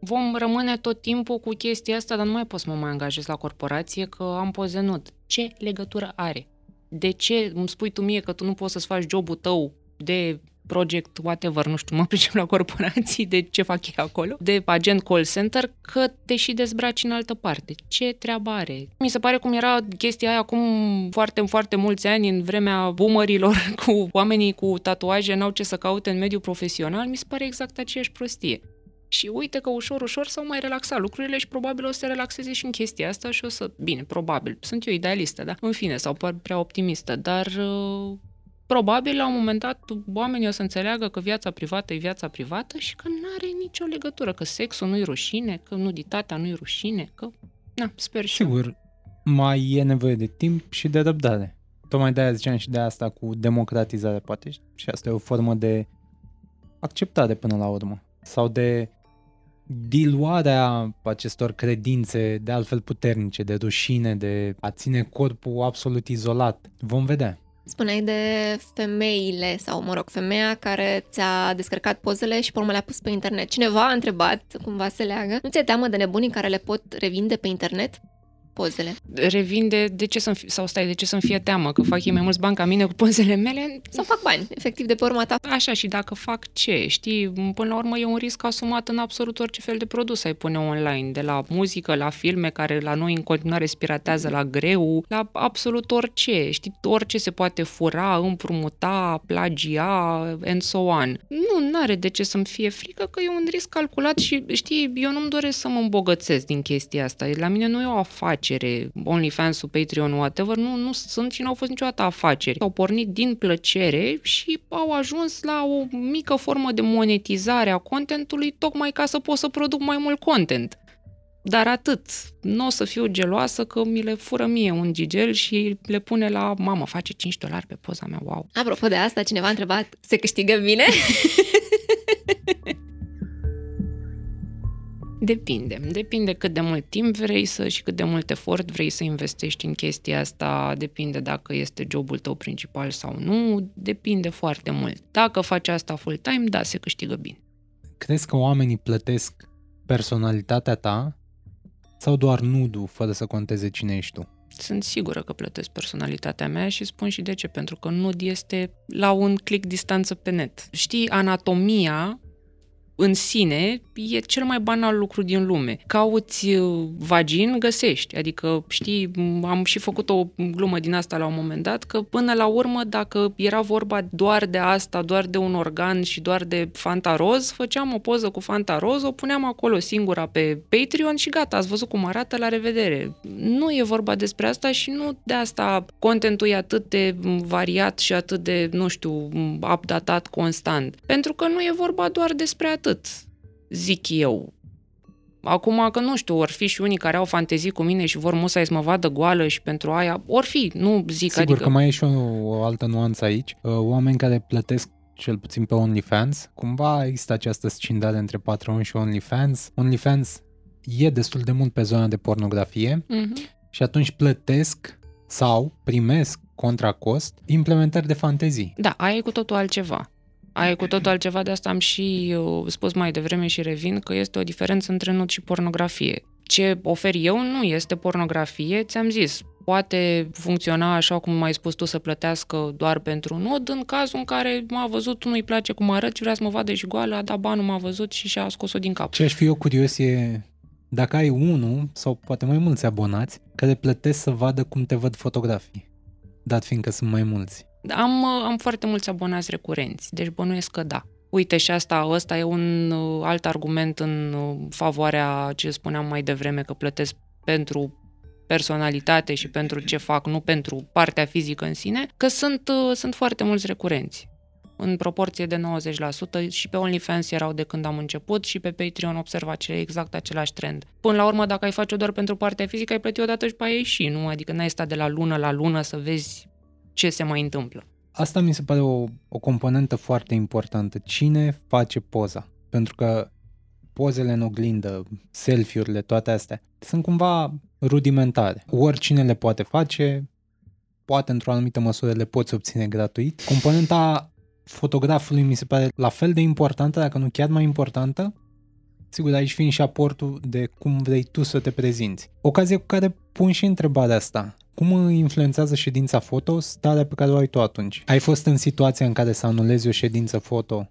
vom rămâne tot timpul cu chestia asta, dar nu mai pot să mă mai angajez la corporație că am poze nud. Ce legătură are? De ce îmi spui tu mie că tu nu poți să-ți faci jobul tău de project, whatever, nu știu, mă pricep la corporații, de ce fac ei acolo, de agent call center, că te și dezbraci în altă parte. Ce treabă are? Mi se pare cum era chestia aia acum foarte, foarte mulți ani, în vremea boomerilor, cu oamenii cu tatuaje, n-au ce să caute în mediul profesional, mi se pare exact aceeași prostie. Și uite că ușor, ușor s-au mai relaxat lucrurile și probabil o să se relaxeze și în chestia asta și o să... Bine, probabil. Sunt eu idealistă, da? În fine, sau prea optimistă, dar uh, probabil la un moment dat oamenii o să înțeleagă că viața privată e viața privată și că nu are nicio legătură, că sexul nu-i rușine, că nuditatea nu-i rușine, că... Na, sper și Sigur, mai e nevoie de timp și de răbdare. Tocmai de-aia ziceam și de asta cu democratizare, poate, și asta e o formă de acceptare până la urmă. Sau de diluarea acestor credințe de altfel puternice, de rușine, de a ține corpul absolut izolat. Vom vedea. Spuneai de femeile sau, mă rog, femeia care ți-a descărcat pozele și pe urmă le-a pus pe internet. Cineva a întrebat, cumva se leagă, nu ți-e teamă de nebunii care le pot revinde pe internet? Pozele. Revinde, de ce să-mi, sau stai, de ce să-mi fie teamă, că fac ei mai mulți bani ca mine cu pozele mele? Sau fac bani, efectiv, de pe urma ta. Așa, și dacă fac ce, știi, până la urmă e un risc asumat în absolut orice fel de produs ai pune online, de la muzică, la filme, care la noi în continuare spiratează la greu, la absolut orice, știi, orice se poate fura, împrumuta, plagia, and so on. Nu, are de ce să-mi fie frică, că e un risc calculat și, știi, eu nu-mi doresc să mă îmbogățesc din chestia asta. La mine nu e o afacere afacere, OnlyFans-ul, Patreon, whatever, nu, nu sunt și nu au fost niciodată afaceri. Au pornit din plăcere și au ajuns la o mică formă de monetizare a contentului tocmai ca să pot să produc mai mult content. Dar atât. Nu o să fiu geloasă că mi le fură mie un gigel și le pune la mamă, face 5 dolari pe poza mea, wow. Apropo de asta, cineva a întrebat, se câștigă bine? Depinde. Depinde cât de mult timp vrei să și cât de mult efort vrei să investești în chestia asta. Depinde dacă este jobul tău principal sau nu. Depinde foarte mult. Dacă faci asta full-time, da, se câștigă bine. Crezi că oamenii plătesc personalitatea ta sau doar nudul, fără să conteze cine ești tu? Sunt sigură că plătesc personalitatea mea și spun și de ce, pentru că nud este la un click distanță pe net. Știi, anatomia în sine e cel mai banal lucru din lume. Cauți uh, vagin, găsești. Adică, știi, am și făcut o glumă din asta la un moment dat, că până la urmă, dacă era vorba doar de asta, doar de un organ și doar de Fanta Roz, făceam o poză cu Fanta Roz, o puneam acolo singura pe Patreon și gata, ați văzut cum arată, la revedere. Nu e vorba despre asta și nu de asta contentul e atât de variat și atât de, nu știu, updatat constant. Pentru că nu e vorba doar despre atât, zic eu. Acum că nu știu, or fi și unii care au fantezii cu mine și vor musai să mă vadă goală și pentru aia, or fi, nu zic. Sigur adică... că mai e și o, o altă nuanță aici. Uh, oameni care plătesc cel puțin pe OnlyFans, cumva există această scindare între Patreon și OnlyFans. OnlyFans e destul de mult pe zona de pornografie Mm-hmm. și atunci plătesc sau primesc contra cost implementări de fantezii. Da, aia e cu totul altceva. Aia e cu totul altceva, de asta am și uh, spus mai devreme și revin că este o diferență între nud și pornografie. Ce ofer eu nu este pornografie, ți-am zis, poate funcționa așa cum mai spus tu să plătească doar pentru nud în cazul în care m-a văzut, nu-i place cum arăt și vrea să mă vadă și goală, a dat banul, m-a văzut și și-a scos-o din cap. Ce aș fi eu curios e dacă ai unul sau poate mai mulți abonați care plătesc să vadă cum te văd fotografii, dat fiindcă sunt mai mulți. Am, uh, am foarte mulți abonați recurenți, deci bănuiesc că da. Uite și asta, ăsta e un uh, alt argument în uh, favoarea ce spuneam mai devreme, că plătesc pentru personalitate și pentru ce fac, nu pentru partea fizică în sine, că sunt, uh, sunt foarte mulți recurenți în proporție de 90% și pe OnlyFans erau de când am început și pe Patreon observa ce exact același trend. Până la urmă, dacă ai face-o doar pentru partea fizică, ai plăti odată și pe aia și, nu? Adică n-ai stat de la lună la lună să vezi ce se mai întâmplă. Asta mi se pare o, o componentă foarte importantă. Cine face poza? Pentru că pozele în oglindă, selfie-urile, toate astea, sunt cumva rudimentare. Oricine le poate face, poate într-o anumită măsură le poți obține gratuit. Componenta fotografului mi se pare la fel de importantă, dacă nu chiar mai importantă. Sigur, aici fiind și aportul de cum vrei tu să te prezinți. Ocazie cu care pun și întrebarea asta. Cum influențează ședința foto starea pe care o ai tu atunci? Ai fost în situația în care să anulezi o ședință foto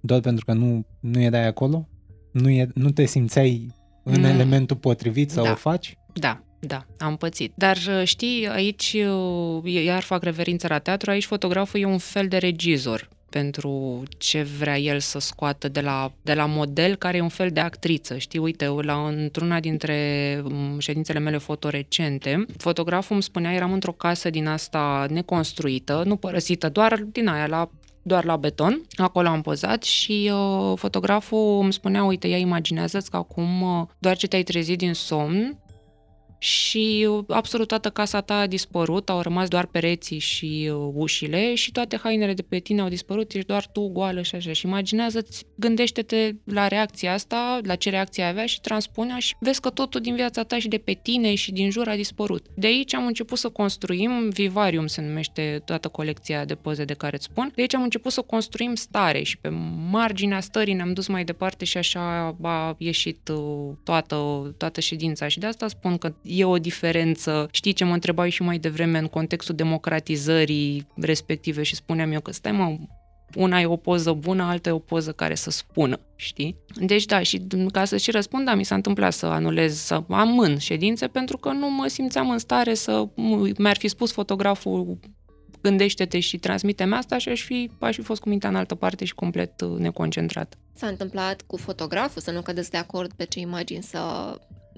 doar pentru că nu, nu erai acolo? Nu, e, nu te simțeai în Nu. elementul potrivit să Da. o faci? Da, da, am pățit. Dar uh, știi, aici, uh, iar fac referință la teatru, aici fotograful e un fel de regizor pentru ce vrea el să scoată de la, de la model, care e un fel de actriță. Știi, uite, la, într-una dintre um, ședințele mele foto recente, fotograful îmi spunea, eram într-o casă din asta neconstruită, nu părăsită, doar din aia, la doar la beton. Acolo am pozat și uh, fotograful îmi spunea, uite, ia imaginează-ți că acum uh, doar ce te-ai trezit din somn și uh, absolut toată casa ta a dispărut, au rămas doar pereții și uh, ușile și toate hainele de pe tine au dispărut, ești doar tu goală și așa. Și imaginează-ți, gândește-te la reacția asta, la ce reacție ai avea și transpune și vezi că totul din viața ta și de pe tine și din jur a dispărut. De aici am început să construim, Vivarium se numește toată colecția de poze de care îți spun, de aici am început să construim stare și pe marginea stării ne-am dus mai departe și așa a ieșit uh, toată, toată ședința și de asta spun că e o diferență. Știi ce mă întrebai și mai devreme în contextul democratizării respective și spuneam eu că stai mă, una e o poză bună, alta e o poză care să spună, știi? Deci da, și ca să și răspund, da, mi s-a întâmplat să anulez, să amân ședințe pentru că nu mă simțeam în stare să, mi-ar fi spus fotograful gândește-te și transmite-mi asta și aș fi, aș fi fost cu mintea în altă parte și complet uh, neconcentrat. S-a întâmplat cu fotograful să nu cădeți de acord pe ce imagini să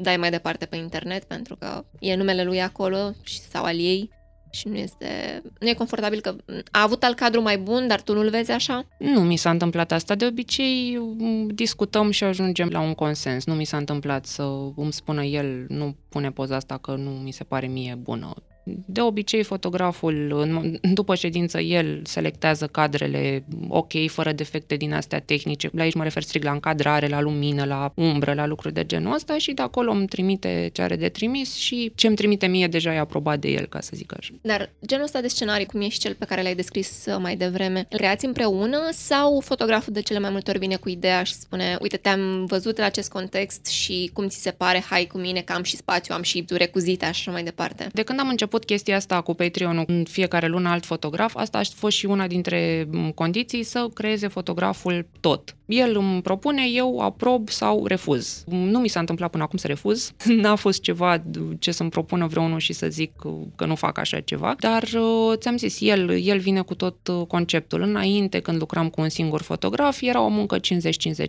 dai mai departe pe internet pentru că e numele lui acolo și, sau al ei și nu este nu e confortabil că a avut al cadru mai bun, dar tu nu-l vezi așa? Nu mi s-a întâmplat asta. De obicei m, discutăm și ajungem la un consens. Nu mi s-a întâmplat să îmi spună el nu pune poza asta că nu mi se pare mie bună. De obicei, fotograful, în- după ședință, el selectează cadrele ok, fără defecte din astea tehnice. La aici mă refer strict la încadrare, la lumină, la umbră, la lucruri de genul ăsta și de acolo îmi trimite ce are de trimis și ce îmi trimite mie deja e aprobat de el, ca să zic așa. Dar genul ăsta de scenarii, cum e și cel pe care l-ai descris uh, mai devreme, îl creați împreună sau fotograful de cele mai multe ori vine cu ideea și spune uite, te-am văzut în acest context și cum ți se pare, hai cu mine că am și spațiu, am și recuzite, așa mai departe. De când am început început chestia asta cu Patreon în fiecare lună alt fotograf, asta a fost și una dintre condiții să creeze fotograful tot. El îmi propune, eu aprob sau refuz. Nu mi s-a întâmplat până acum să refuz. N-a fost ceva ce să-mi propună vreunul și să zic că nu fac așa ceva, dar uh, ți-am zis, el, el vine cu tot uh, conceptul. Înainte, când lucram cu un singur fotograf, era o muncă 50-50,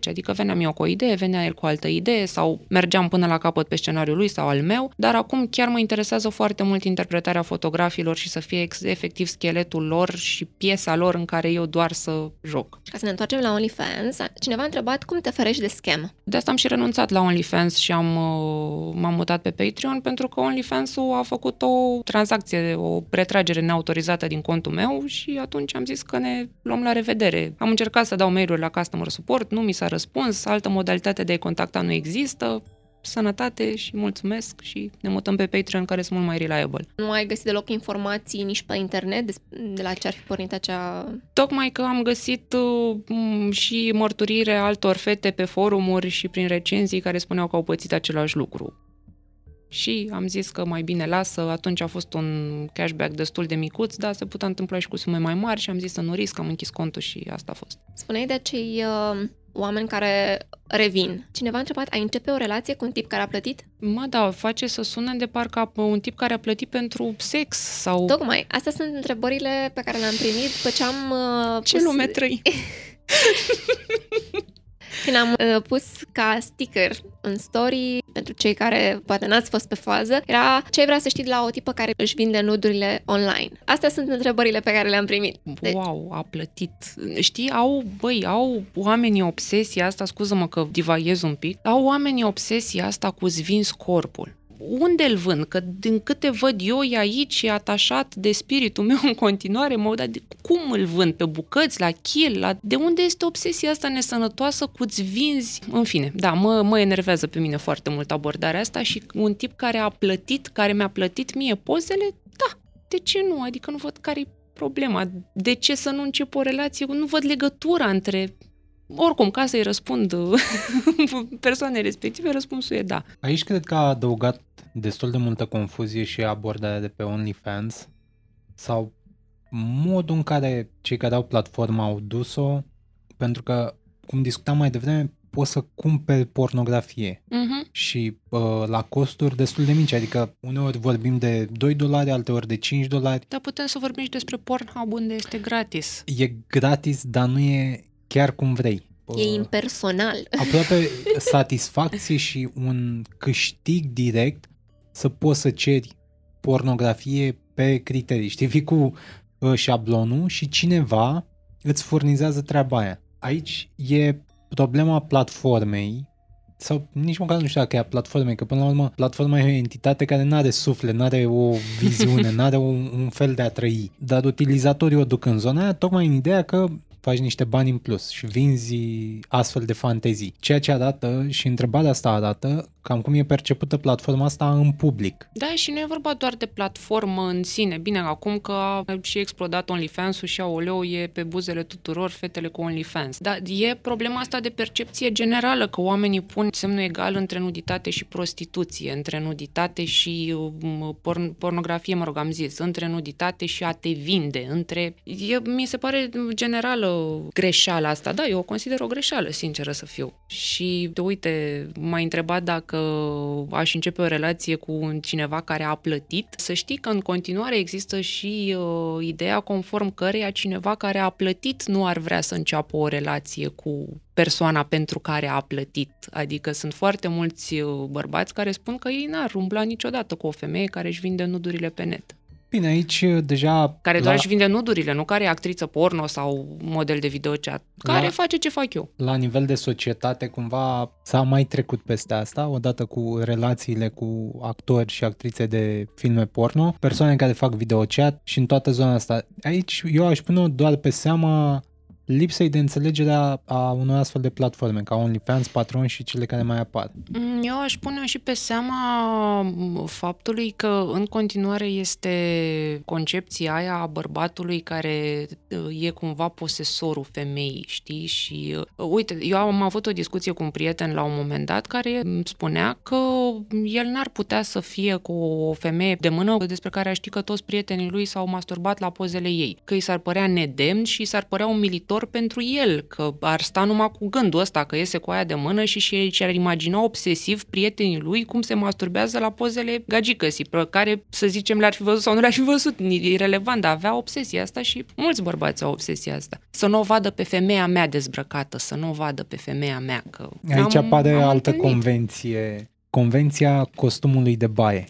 adică veneam eu cu o idee, venea el cu o altă idee sau mergeam până la capăt pe scenariul lui sau al meu, dar acum chiar mă interesează foarte mult interpretarea fotografilor și să fie efectiv scheletul lor și piesa lor în care eu doar să joc. Ca să ne întoarcem la OnlyFans, cineva a întrebat cum te ferești de scam. De asta am și renunțat la OnlyFans și am, uh, m-am mutat pe Patreon pentru că OnlyFans-ul a făcut o tranzacție, o retragere neautorizată din contul meu și atunci am zis că ne luăm la revedere. Am încercat să dau mail-uri la customer support, nu mi s-a răspuns, altă modalitate de a contacta nu există, sănătate și mulțumesc și ne mutăm pe Patreon care sunt mult mai reliable. Nu ai găsit deloc informații nici pe internet de, de la ce ar fi pornit acea... Tocmai că am găsit uh, și mărturire altor fete pe forumuri și prin recenzii care spuneau că au pățit același lucru. Și am zis că mai bine lasă, atunci a fost un cashback destul de micuț, dar se putea întâmpla și cu sume mai mari și am zis să nu risc, am închis contul și asta a fost. Spuneai de acei uh, oameni care revin. Cineva a întrebat, ai începe o relație cu un tip care a plătit? Mă, da, face să sună de parcă un tip care a plătit pentru sex sau... Tocmai, astea sunt întrebările pe care le-am primit după ce am... Uh, ce pus... lume trăi? Când am uh, pus ca sticker în story, pentru cei care poate n-ați fost pe fază, era ce vrea să știi de la o tipă care își vinde nudurile online. Astea sunt întrebările pe care le-am primit. Deci... Wow, a plătit. Știi, au, băi, au oamenii obsesia asta, scuză-mă că divaiez un pic, au oamenii obsesia asta cu-ți vinzi corpul unde îl vând? Că din câte văd eu e aici, e atașat de spiritul meu în continuare, mă dar de cum îl vând? Pe bucăți, la chil? La... De unde este obsesia asta nesănătoasă cu-ți vinzi? În fine, da, mă, mă enervează pe mine foarte mult abordarea asta și un tip care a plătit, care mi-a plătit mie pozele, da, de ce nu? Adică nu văd care-i problema. De ce să nu încep o relație? Nu văd legătura între oricum, ca să-i răspund persoanei respective, răspunsul e da. Aici cred că a adăugat destul de multă confuzie și abordarea de pe OnlyFans sau modul în care cei care au platforma au dus-o, pentru că, cum discutam mai devreme, poți să cumperi pornografie uh-huh. și uh, la costuri destul de mici, adică uneori vorbim de 2 dolari, alteori de 5 dolari. Dar putem să vorbim și despre Pornhub unde este gratis. E gratis, dar nu e chiar cum vrei. E impersonal. Aproape satisfacție și un câștig direct să poți să ceri pornografie pe criterii. Știi, vii cu uh, șablonul și cineva îți furnizează treaba aia. Aici e problema platformei sau nici măcar nu știu dacă e a platformei, că până la urmă platforma e o entitate care nu are suflet, nu are o viziune, nu are un, un fel de a trăi, dar utilizatorii o duc în zona aia tocmai în ideea că faci niște bani în plus și vinzi astfel de fantezii. Ceea ce arată și întrebarea asta arată cam cum e percepută platforma asta în public. Da, și nu e vorba doar de platformă în sine. Bine, acum că a și explodat OnlyFans-ul și aoleu e pe buzele tuturor fetele cu OnlyFans. Dar e problema asta de percepție generală, că oamenii pun semnul egal între nuditate și prostituție, între nuditate și um, porn- pornografie, mă rog, am zis, între nuditate și a te vinde, între... E, mi se pare generală greșeala asta. Da, eu o consider o greșeală, sinceră să fiu. Și, de uite, m-ai întrebat dacă aș începe o relație cu cineva care a plătit. Să știi că în continuare există și uh, ideea conform căreia cineva care a plătit nu ar vrea să înceapă o relație cu persoana pentru care a plătit. Adică sunt foarte mulți uh, bărbați care spun că ei n-ar umbla niciodată cu o femeie care își vinde nudurile pe net. Bine, aici uh, deja... Care doar la... își vinde nudurile, nu care e actriță porno sau model de videochat. Care la... face ce fac eu. La nivel de societate, cumva s-a mai trecut peste asta, odată cu relațiile cu actori și actrițe de filme porno, persoane care fac videochat și în toată zona asta. Aici eu aș pune doar pe seama lipsei de înțelegere a, a unor astfel de platforme, ca OnlyFans, Patreon și cele care mai apar? Mm, eu aș pune și pe seama mm, faptului că în continuare este concepția aia a bărbatului care uh, e cumva posesorul femeii, știi? Și uh, uite, eu am avut o discuție cu un prieten la un moment dat care îmi spunea că el n-ar putea să fie cu o femeie de mână despre care a ști că toți prietenii lui s-au masturbat la pozele ei, că îi s-ar părea nedemn și s-ar părea umilitor pentru el, că ar sta numai cu gândul ăsta că iese cu aia de mână și și-ar imagina obsesiv prietenii lui cum se masturbează la pozele gagicăsii, pe care, să zicem, le-ar fi văzut sau nu le-ar fi văzut, irrelevant, dar avea obsesia asta și mulți bărbați au obsesia asta. Să nu o vadă pe femeia mea dezbrăcată, să nu o vadă pe femeia mea. Că Aici am, apare am altă întâlnit. convenție convenția costumului de baie.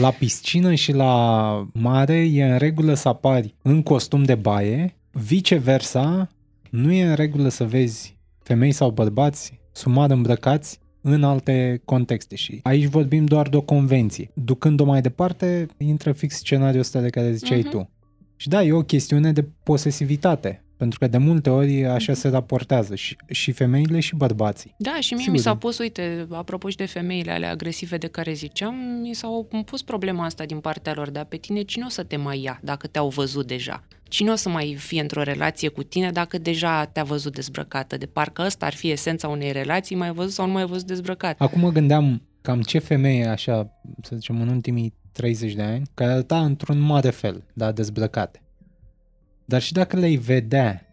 La piscină și la mare e în regulă să apari în costum de baie, viceversa, nu e în regulă să vezi femei sau bărbați sumar îmbrăcați în alte contexte și aici vorbim doar de o convenție. Ducând-o mai departe, intră fix scenariul ăsta de care ziceai uh-huh. tu. Și da, e o chestiune de posesivitate. Pentru că de multe ori așa se raportează și, și femeile și bărbații. Da, și mie Sigur. mi s-a pus, uite, apropo și de femeile alea agresive de care ziceam, mi s-au pus problema asta din partea lor, dar pe tine cine o să te mai ia dacă te-au văzut deja? Cine o să mai fie într-o relație cu tine dacă deja te-a văzut dezbrăcată? De parcă ăsta ar fi esența unei relații, mai văzut sau nu mai văzut dezbrăcat. Acum mă gândeam cam ce femeie așa, să zicem, în ultimii 30 de ani, care arăta într-un mare fel, da, dezbrăcate. Dar și dacă le-ai vedea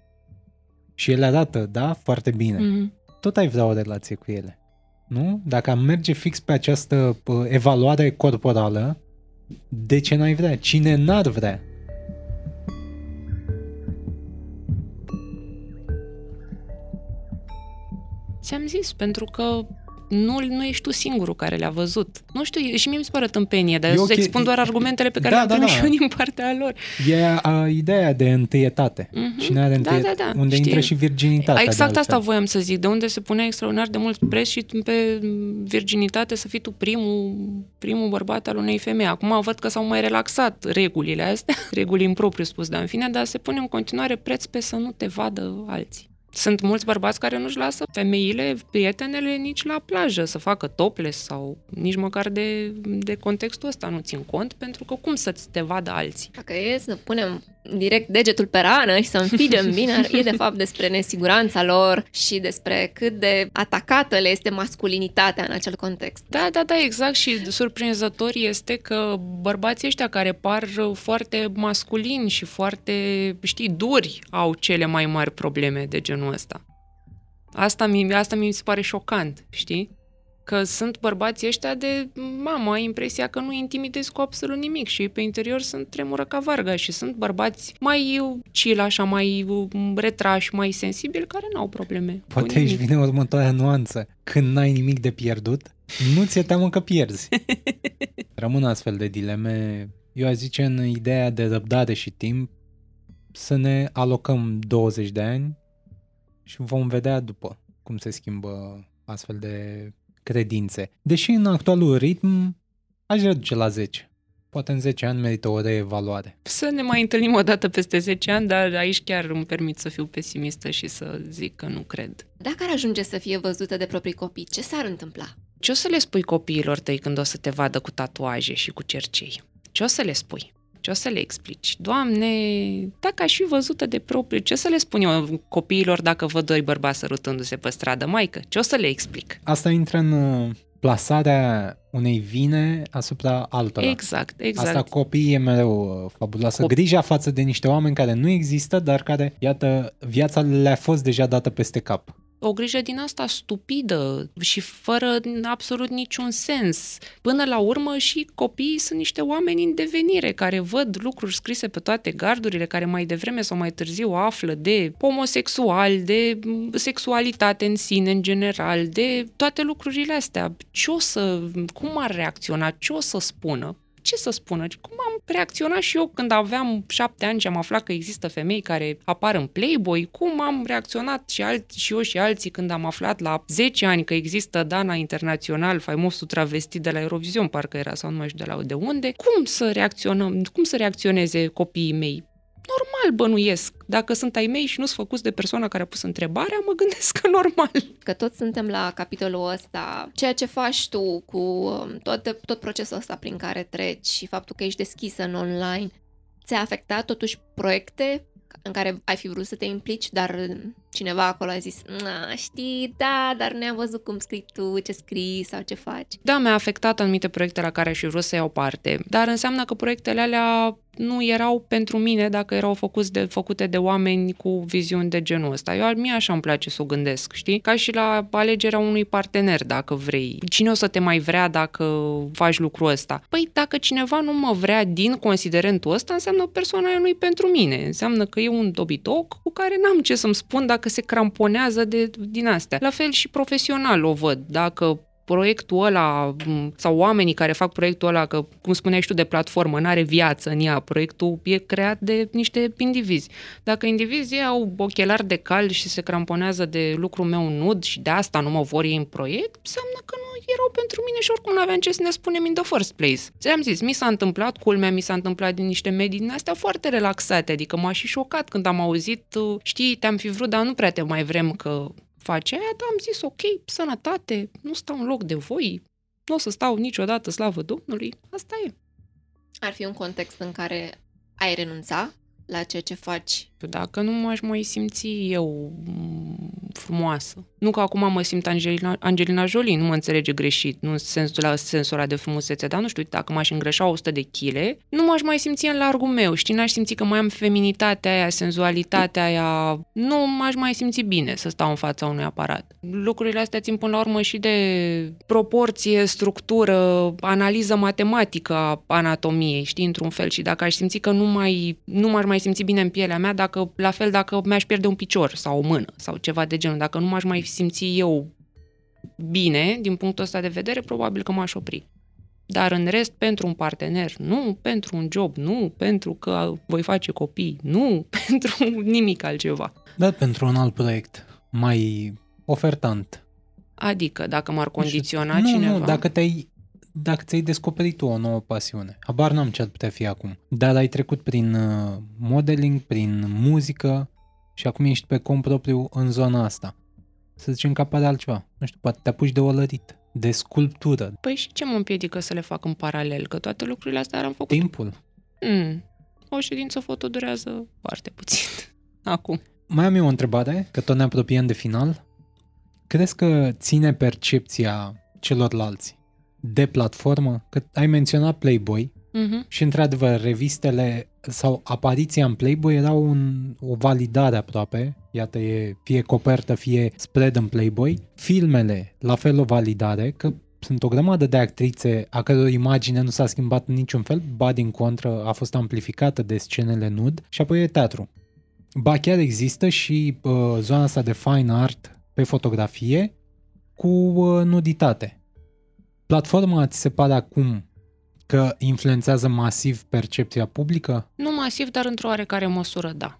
și ele arată, da, foarte bine, mm-hmm. tot ai vrea o relație cu ele. Nu? Dacă am merge fix pe această evaluare corporală, de ce n-ai vrea? Cine n-ar vrea? Ți-am zis, pentru că nu, nu ești tu singurul care le-a văzut. Nu știu, și mie mi se pare tâmpenie, dar eu okay. expun doar argumentele pe care da, le-am da, da. și eu din partea lor. E a, ideea de întâietate. Mm-hmm. Cine are întâie... da, da, da. unde Știi? intră și virginitatea. Exact asta voiam să zic, de unde se punea extraordinar de mult pres și pe virginitate să fii tu primul, primul bărbat al unei femei. Acum văd că s-au mai relaxat regulile astea, reguli propriu spus, dar în fine, dar se pune în continuare preț pe să nu te vadă alții. Sunt mulți bărbați care nu-și lasă femeile, prietenele, nici la plajă să facă topless sau nici măcar de, de contextul ăsta nu țin cont, pentru că cum să-ți te vadă alții? Dacă e să punem direct degetul pe rană și să înfigem bine, e de fapt despre nesiguranța lor și despre cât de atacată le este masculinitatea în acel context. Da, da, da, exact și surprinzător este că bărbații ăștia care par foarte masculini și foarte, știi, duri au cele mai mari probleme de genul ăsta. Asta mi, asta mi se pare șocant, știi? Că sunt bărbații ăștia de mamă, ai impresia că nu intimidezi cu absolut nimic și pe interior sunt tremură ca varga și sunt bărbați mai chill, așa, mai retrași, mai sensibili, care nu au probleme. Poate aici vine următoarea nuanță. Când n-ai nimic de pierdut, nu ți-e teamă că pierzi. Rămân astfel de dileme. Eu aș zice în ideea de răbdare și timp să ne alocăm 20 de ani și vom vedea după cum se schimbă astfel de credințe. Deși în actualul ritm aș reduce la 10. Poate în 10 ani merită o reevaluare. Să ne mai întâlnim o dată peste 10 ani, dar aici chiar îmi permit să fiu pesimistă și să zic că nu cred. Dacă ar ajunge să fie văzută de proprii copii, ce s-ar întâmpla? Ce o să le spui copiilor tăi când o să te vadă cu tatuaje și cu cercei? Ce o să le spui? Ce o să le explici? Doamne, dacă aș fi văzută de propriu, ce o să le spun eu copiilor dacă văd doi bărbați sărutându-se pe stradă? Maică, ce o să le explic? Asta intră în uh, plasarea unei vine asupra altora. Exact, exact. Asta copiii e mereu uh, fabuloasă. Cop- Grija față de niște oameni care nu există, dar care, iată, viața le-a fost deja dată peste cap o grijă din asta stupidă și fără absolut niciun sens. Până la urmă și copiii sunt niște oameni în devenire care văd lucruri scrise pe toate gardurile, care mai devreme sau mai târziu află de homosexual, de sexualitate în sine în general, de toate lucrurile astea. Ce o să, cum ar reacționa, ce o să spună? Ce să spună? Cum am reacționat și eu când aveam șapte ani și am aflat că există femei care apar în Playboy? Cum am reacționat și, alți, și eu și alții când am aflat la 10 ani că există Dana Internațional, faimosul travestit de la Eurovision, parcă era sau nu mai știu de la de unde? Cum să reacționăm? Cum să reacționeze copiii mei? Normal bănuiesc. Dacă sunt ai mei și nu sunt făcuți de persoana care a pus întrebarea, mă gândesc că normal. Că tot suntem la capitolul ăsta, ceea ce faci tu cu um, tot, tot procesul ăsta prin care treci și faptul că ești deschisă în online, ți-a afectat totuși proiecte în care ai fi vrut să te implici, dar cineva acolo a zis, știi, da, dar ne-am văzut cum scrii tu, ce scrii sau ce faci. Da, mi-a afectat anumite proiecte la care aș fi vrut să iau parte, dar înseamnă că proiectele alea nu erau pentru mine dacă erau făcuți de, făcute de oameni cu viziuni de genul ăsta. Eu, mie așa îmi place să o gândesc, știi? Ca și la alegerea unui partener, dacă vrei. Cine o să te mai vrea dacă faci lucrul ăsta? Păi, dacă cineva nu mă vrea din considerentul ăsta, înseamnă că persoana aia nu-i pentru mine. Înseamnă că e un dobitoc cu care n-am ce să-mi spun dacă se cramponează de, din astea. La fel și profesional o văd. Dacă proiectul ăla sau oamenii care fac proiectul ăla, că cum spuneai și tu de platformă, nu are viață în ea, proiectul e creat de niște indivizi. Dacă indivizii au ochelari de cal și se cramponează de lucrul meu nud și de asta nu mă vor ei în proiect, înseamnă că nu erau pentru mine și oricum nu aveam ce să ne spunem in the first place. Ți-am zis, mi s-a întâmplat, culmea mi s-a întâmplat din niște medii din astea foarte relaxate, adică m-a și șocat când am auzit, știi, te-am fi vrut, dar nu prea te mai vrem că face aia, dar am zis, ok, sănătate, nu stau în loc de voi, nu o să stau niciodată, slavă Domnului, asta e. Ar fi un context în care ai renunța la ceea ce faci dacă nu m-aș mai simți eu mm, frumoasă. Nu că acum mă simt Angelina, Angelina Jolie, nu mă înțelege greșit, nu în sensul, la sensul ăla de frumusețe, dar nu știu, dacă m-aș îngrășa 100 de chile, nu m-aș mai simți în largul meu, știi, n-aș simți că mai am feminitatea aia, senzualitatea aia, nu m-aș mai simți bine să stau în fața unui aparat. Lucrurile astea țin până la urmă și de proporție, structură, analiză matematică a anatomiei, știi, într-un fel, și dacă aș simți că nu, mai, nu m-aș mai simți bine în pielea mea, dacă dacă, la fel dacă mi-aș pierde un picior sau o mână sau ceva de genul, dacă nu m-aș mai simți eu bine din punctul ăsta de vedere, probabil că m-aș opri. Dar în rest, pentru un partener, nu, pentru un job, nu, pentru că voi face copii, nu, pentru nimic altceva. Dar pentru un alt proiect mai ofertant. Adică, dacă m-ar condiționa nu, cineva... Nu, dacă te-ai dacă ți-ai descoperit tu o nouă pasiune, habar n-am ce ar putea fi acum, dar ai trecut prin uh, modeling, prin muzică și acum ești pe cont propriu în zona asta. Să zicem că apare altceva. Nu știu, poate te apuci de olărit, de sculptură. Păi și ce mă împiedică să le fac în paralel? Că toate lucrurile astea am făcut. Timpul. Mm. O ședință foto durează foarte puțin. Acum. Mai am eu o întrebare, că tot ne apropiem de final. Crezi că ține percepția celorlalți de platformă, că ai menționat Playboy uh-huh. și într-adevăr revistele sau apariția în Playboy era un, o validare aproape, iată e fie copertă, fie spread în Playboy. Filmele, la fel o validare, că sunt o grămadă de actrițe a căror imagine nu s-a schimbat în niciun fel, ba din contră a fost amplificată de scenele nud și apoi e teatru. Ba chiar există și uh, zona asta de fine art pe fotografie cu uh, nuditate. Platforma ți se pare acum că influențează masiv percepția publică? Nu masiv, dar într-o oarecare măsură, da.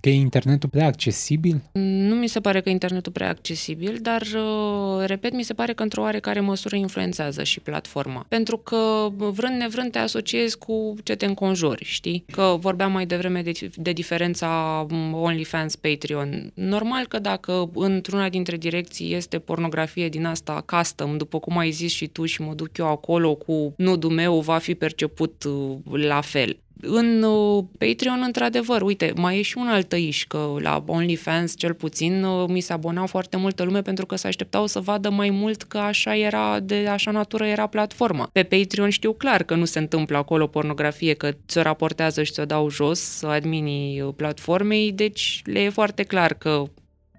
Că e internetul prea accesibil? Nu mi se pare că internetul prea accesibil, dar, uh, repet, mi se pare că într-o oarecare măsură influențează și platforma. Pentru că, vrând nevrând, te asociezi cu ce te înconjori, știi? Că vorbeam mai devreme de, de diferența um, OnlyFans, Patreon. Normal că dacă într-una dintre direcții este pornografie din asta custom, după cum ai zis și tu și mă duc eu acolo cu nudul meu, va fi perceput uh, la fel. În uh, Patreon, într-adevăr, uite, mai e și un alt tăiș, că la OnlyFans, cel puțin, uh, mi se abonau foarte multă lume pentru că se așteptau să vadă mai mult că așa era, de așa natură era platforma. Pe Patreon știu clar că nu se întâmplă acolo pornografie, că ți-o raportează și ți-o dau jos adminii uh, platformei, deci le e foarte clar că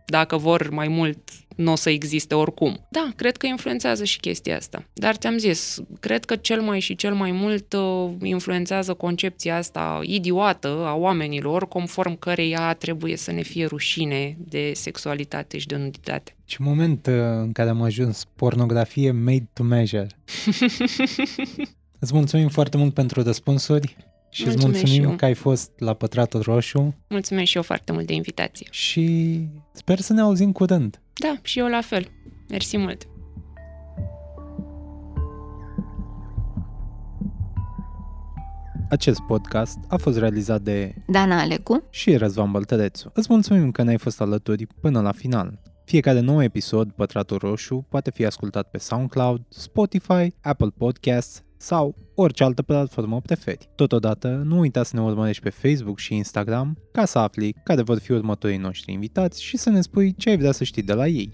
dacă vor mai mult nu o să existe oricum. Da, cred că influențează și chestia asta. Dar ți-am zis, cred că cel mai și cel mai mult uh, influențează concepția asta idiotă a oamenilor, conform căreia trebuie să ne fie rușine de sexualitate și de nuditate. Ce moment uh, în care am ajuns pornografie made to measure. Îți mulțumim foarte mult pentru răspunsuri. Și Mulțumesc îți mulțumim și că ai fost la Pătratul Roșu. Mulțumesc și eu foarte mult de invitație. Și sper să ne auzim curând. Da, și eu la fel. Mersi mult. Acest podcast a fost realizat de Dana Alecu și Răzvan Băltărețu. Îți mulțumim că ne-ai fost alături până la final. Fiecare nou episod, Pătratul Roșu, poate fi ascultat pe SoundCloud, Spotify, Apple Podcasts sau orice altă platformă preferi. Totodată, nu uita să ne urmărești pe Facebook și Instagram ca să afli care vor fi următorii noștri invitați și să ne spui ce ai vrea să știi de la ei.